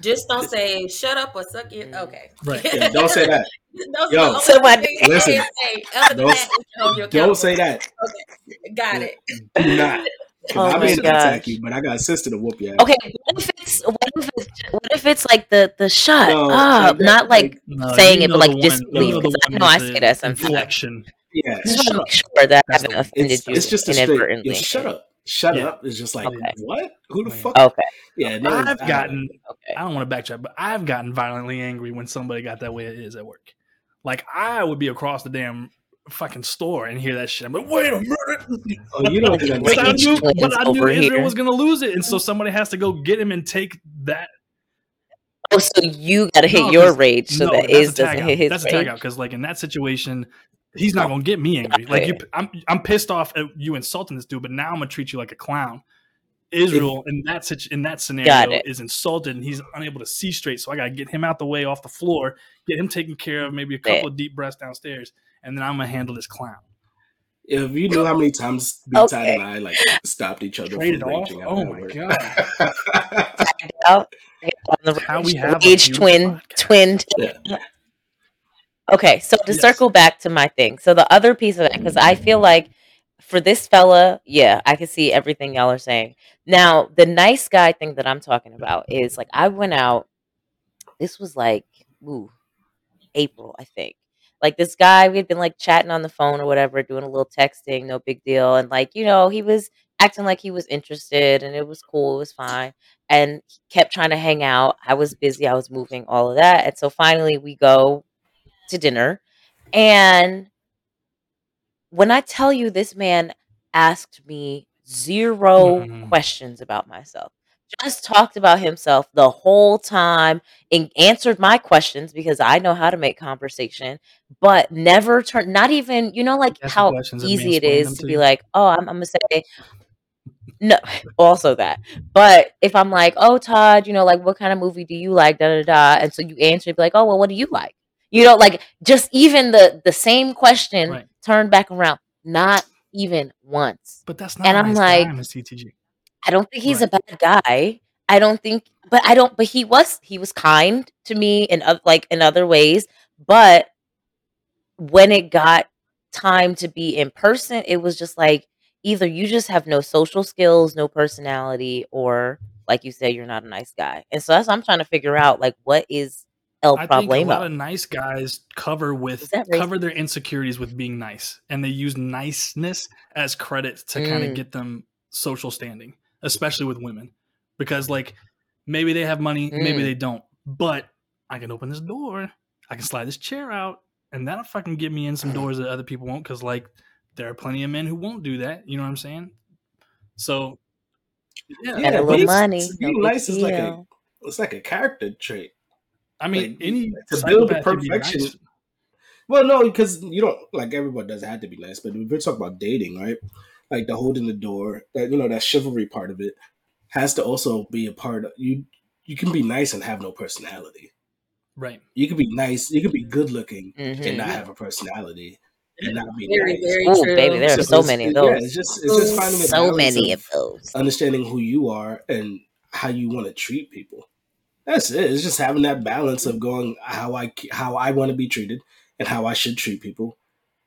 Just don't say "shut up" or "suck it." Okay. Right. Yeah, don't say that. *laughs* Those Yo. are the only Somebody- Listen. say. Other Don't- that, we can hold you Don't say that. Okay. Got it. Do not. *laughs* 'Cause Oh I my mean to attack you, but I got a sister to whoop your ass. Okay, what if it's what if it's what if it's like the the shut No, up, like not like No, saying it, but like the one- disbelief. you know the Because I know I with say that sometimes. inflection. Yeah, I just want shut to up. make sure that I haven't offended It's, you it's just a straight. inadvertently. Yo, shut up. Shut Yeah. up. It's just like Okay. what? Who the fuck? Okay, Yeah, no, I've I- gotten okay. I don't want to backtrack, but I've gotten violently angry when somebody got that way it is at work. Like I would be across the damn fucking store and hear that shit. I'm like, wait a minute. Oh, you don't think But I I'm Rage knew, but I knew Israel here. was going to lose it, and so somebody has to go get him and take that. Oh, so you got to hit No, your 'cause- rage so no, that that's Iz doesn't out. hit his That's a tag out because, like in that situation, he's not going to get me angry. Like you, I'm, I'm pissed off at you insulting this dude, but now I'm gonna treat you like a clown. Israel in that situ- in that scenario is insulted and he's unable to see straight. So I gotta get him out the way off the floor, get him taken care of, maybe a couple Yeah. of deep breaths downstairs, and then I'm gonna handle this clown. If you knew how many times Big Time Okay. and I like stopped each other Traded from off. raging Oh my work. god! On the How we have a rage beautiful twin podcast. twin. Yeah. Okay, so to Yes. circle back to my thing, so the other piece of it, because I feel like for this fella, yeah, I can see everything y'all are saying. Now, the nice guy thing that I'm talking about is like I went out. This was like, ooh, April, I think. Like this guy, we had been like chatting on the phone or whatever, doing a little texting, no big deal, and like you know, he was acting like he was interested, and it was cool, it was fine, and he kept trying to hang out. I was busy, I was moving, all of that, and so finally we go to dinner. And when I tell you this man asked me 0 Mm. questions about myself, just talked about himself the whole time and answered my questions because I know how to make conversation, but never turned, not even, you know, like how easy it is to to be like, oh, I'm, I'm going to say, no, *laughs* also that. But if I'm like, oh, Todd, you know, like, what kind of movie do you like? Da da da. And so you answer, be like, oh, well, what do you like? You know, like just even the the same question Right. turned back around, not even once. But that's not. And I'm nice like- TTG. I don't think he's Right. a bad guy. I don't think, but I don't. But he was he was kind to me in like in other ways. But when it got time to be in person, it was just like either you just have no social skills, no personality, or like you said, you're not a nice guy. And so that's what I'm trying to figure out. Like, what is el I think a lot of nice guys cover with Is that racist? cover their insecurities with being nice, and they use niceness as credit to kind of Mm. get them social standing, especially with women, because like maybe they have money, maybe Mm. they don't, but I can open this door, I can slide this chair out, and that'll fucking get me in some doors that other people won't, because like there are plenty of men who won't do that. You know what I'm saying? So yeah, Got a little money. it's- no Being nice is like a it's like a character trait. I mean, like, any to build the psychopath be perfection- nice. Well, no, because you don't like everyone doesn't have to be nice, but if we're talking about dating, right? Like the holding the door, that you know, that chivalry part of it has to also be a part of you. You can be nice and have no personality. right? You can be nice, you can be good looking and Mhm. not have a personality and not be Very, nice. very Oh, true. baby, there are so it's- many of it- Yeah, those. it's just it's just finding a So many of of those. understanding who you are and how you want to treat people. That's it. It's just having that balance of going how I how I want to be treated and how I should treat people.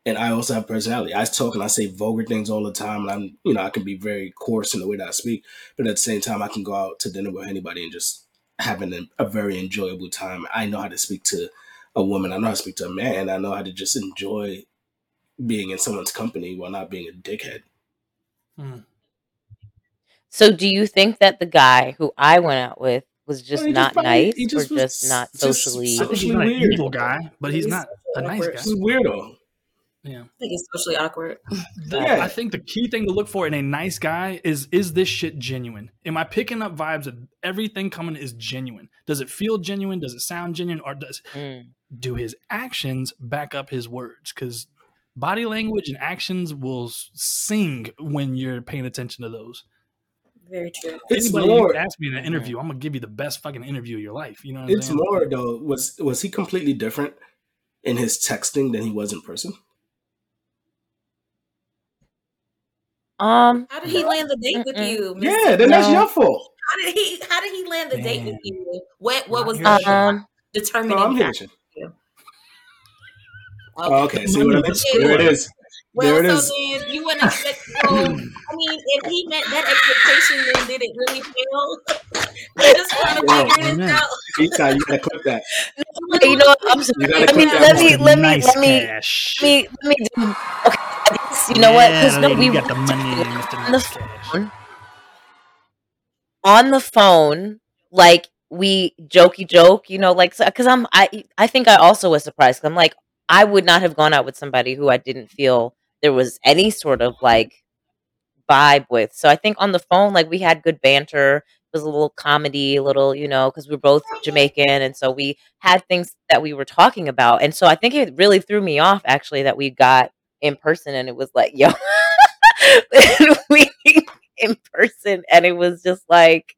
And I also have personality. I talk and I say vulgar things all the time, and I'm you know I can be very coarse in the way that I speak, but at the same time I can go out to dinner with anybody and just having a, a very enjoyable time. I know how to speak to a woman. I know how to speak to a man. I know how to just enjoy being in someone's company while not being a dickhead. Hmm. So, do you think that the guy who I went out with was just Well, he not probably- nice, he just or was just not just socially? I think he's socially not an weird. evil guy, but he's He's not a nice guy. This is weirdo. Yeah. I think it's socially awkward. The- Yeah. I think the key thing to look for in a nice guy is is this shit genuine? Am I picking up vibes that everything coming is genuine? Does it feel genuine? Does it sound genuine? Or does Mm. do his actions back up his words? Because body language and actions will sing when you're paying attention to those. Very true. It's Anybody more. ask me in an interview, I'm gonna give you the best fucking interview of your life. You know what I'm It's saying? more though. Was was he completely different in his texting than he was in person? Um, How did he land the date with you? Miss- Yeah, then that's No. your fault. How did he? How did he land the date with you, what what was the. Um, determining No, I'm here. factor? Okay. Oh, okay, see what I mean? There it is. Well, there it so is. then you wouldn't expect. So, I mean, if he met that expectation, then did it really fail? *laughs* I just want to Wow, figure man. this out. Eastside, you gotta clip that. you know what? I'm sorry. You gotta Let me let one. me let me nice let me cash. let me let me do. Okay, guess, you know what? Because no, we got the money, on the phone. On the phone, like we jokey joke, you know, like because I'm I I think I also was surprised. I'm like I would not have gone out with somebody who I didn't feel there was any sort of like vibe with. So I think on the phone, like we had good banter. It was a little comedy, a little, you know, because we're both Jamaican, and so we had things that we were talking about. And so I think it really threw me off actually that we got in person, and it was like, *laughs* yo, *laughs* we in person, and it was just like,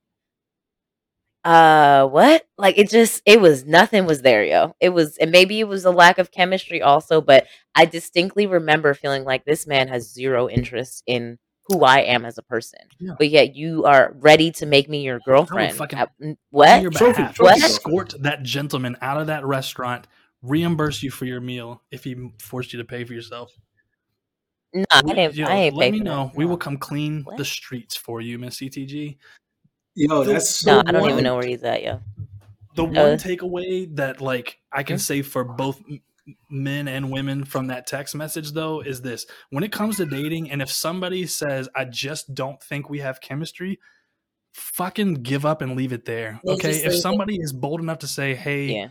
uh, what? Like it just, it was nothing was there, yo. It was, and maybe it was a lack of chemistry also, but I distinctly remember feeling like this man has zero interest in who I am as a person. Yeah. But yet you are ready to make me your girlfriend. fucking- what? your Trophy- behalf, trophy escort that gentleman out of that restaurant, reimburse you for your meal if he forced you to pay for yourself. No, I didn't. yo, I ain't let me for that. know. We will come clean What? the streets for you, Miss CTG. Yo, The- that's No, so I don't one- even know where he's at, yo. The one Uh, takeaway that like I can say for both men and women from that text message though is this when it comes to dating and if somebody says i just don't think we have chemistry fucking give up and leave it there okay if somebody is bold enough to say hey Yeah.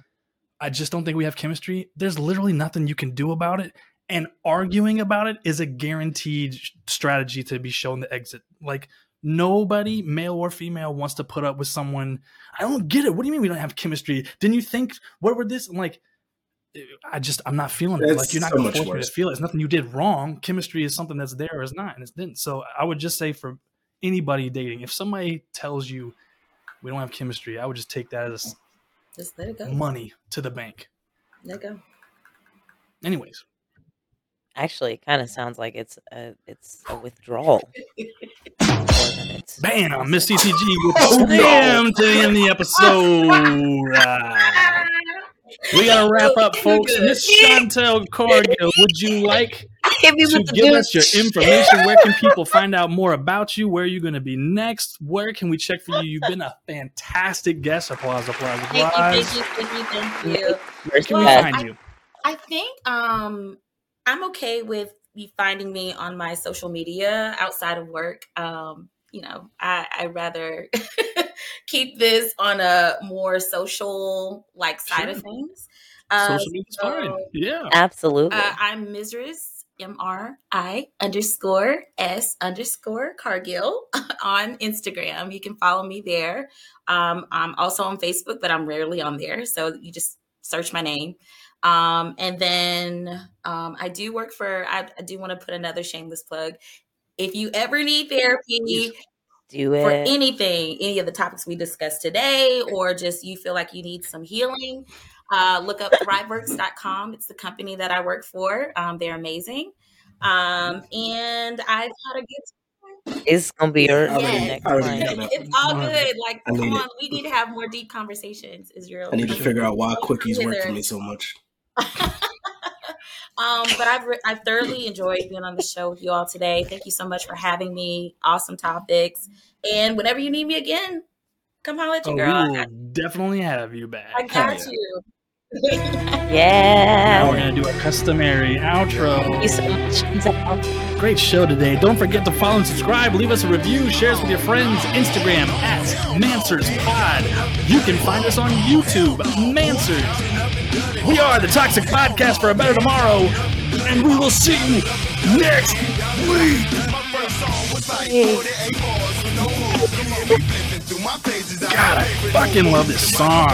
I just don't think we have chemistry. There's literally nothing you can do about it. And arguing about it is a guaranteed strategy to be shown the exit. Like, nobody, male or female, wants to put up with someone. I don't get it. What do you mean we don't have chemistry? Didn't you think, what were this? I'm like, I just, I'm not feeling it. That's Like, you're not so going to force me to feel it. It's nothing you did wrong. Chemistry is something that's there or is not, and it's didn't. So I would just say for anybody dating, if somebody tells you we don't have chemistry, I would just take that as Just let it go. money to the bank. Let it go. Anyways, Actually, it kind of sounds like it's a it's a withdrawal. More than it's bam, Miss CTG with Oh, no. slam to the end the episode. We gotta wrap up, folks. Miss Chantel Cargill, would you like Hit me to the give us your information? Where can people find out more about you? Where are you going to be next? Where can we check for you? You've been a fantastic guest. Applause, applause, applause. Thank you, thank you, thank you, thank you. Where can we find I- you? I think um I'm okay with you finding me on my social media outside of work. Um, you know, I I rather *laughs* keep this on a more social like side of Sure. things. Uh, Social media's fine. Yeah. Absolutely. uh, I'm Mrs. M R I underscore S underscore Cargill *laughs* on Instagram. You can follow me there. Um, I'm also on Facebook, but I'm rarely on there. So you just search my name. Um, and then um, I do work for, I, I do want to put another shameless plug. If you ever need therapy, Do it. for anything, any of the topics we discussed today, or just you feel like you need some healing, uh, look up thriveworks.com. It's the company that I work for. Um, they're amazing. Um, and I've had a good It's gonna be your, I your already- next I already client. got that. It's all good. Like, come on, it. we need to have more deep conversations. Is Israel. I need to figure out why quickies work for me so much. *laughs* um, but I've re- I've thoroughly enjoyed being on the show with you all today. Thank you so much for having me. Awesome topics. And whenever you need me again, come holler at Oh, your we girl. I will definitely have you back. I got yeah. you. Yeah. *laughs* Now we're gonna do our customary outro. Thank you so much. Great show today. Don't forget to follow and subscribe. Leave us a review. Share us with your friends. Instagram at Mansers Pod. You can find us on YouTube, Mansers. We are the Toxic Podcast for a Better Tomorrow, and we will see you next week. God, I fucking love this song.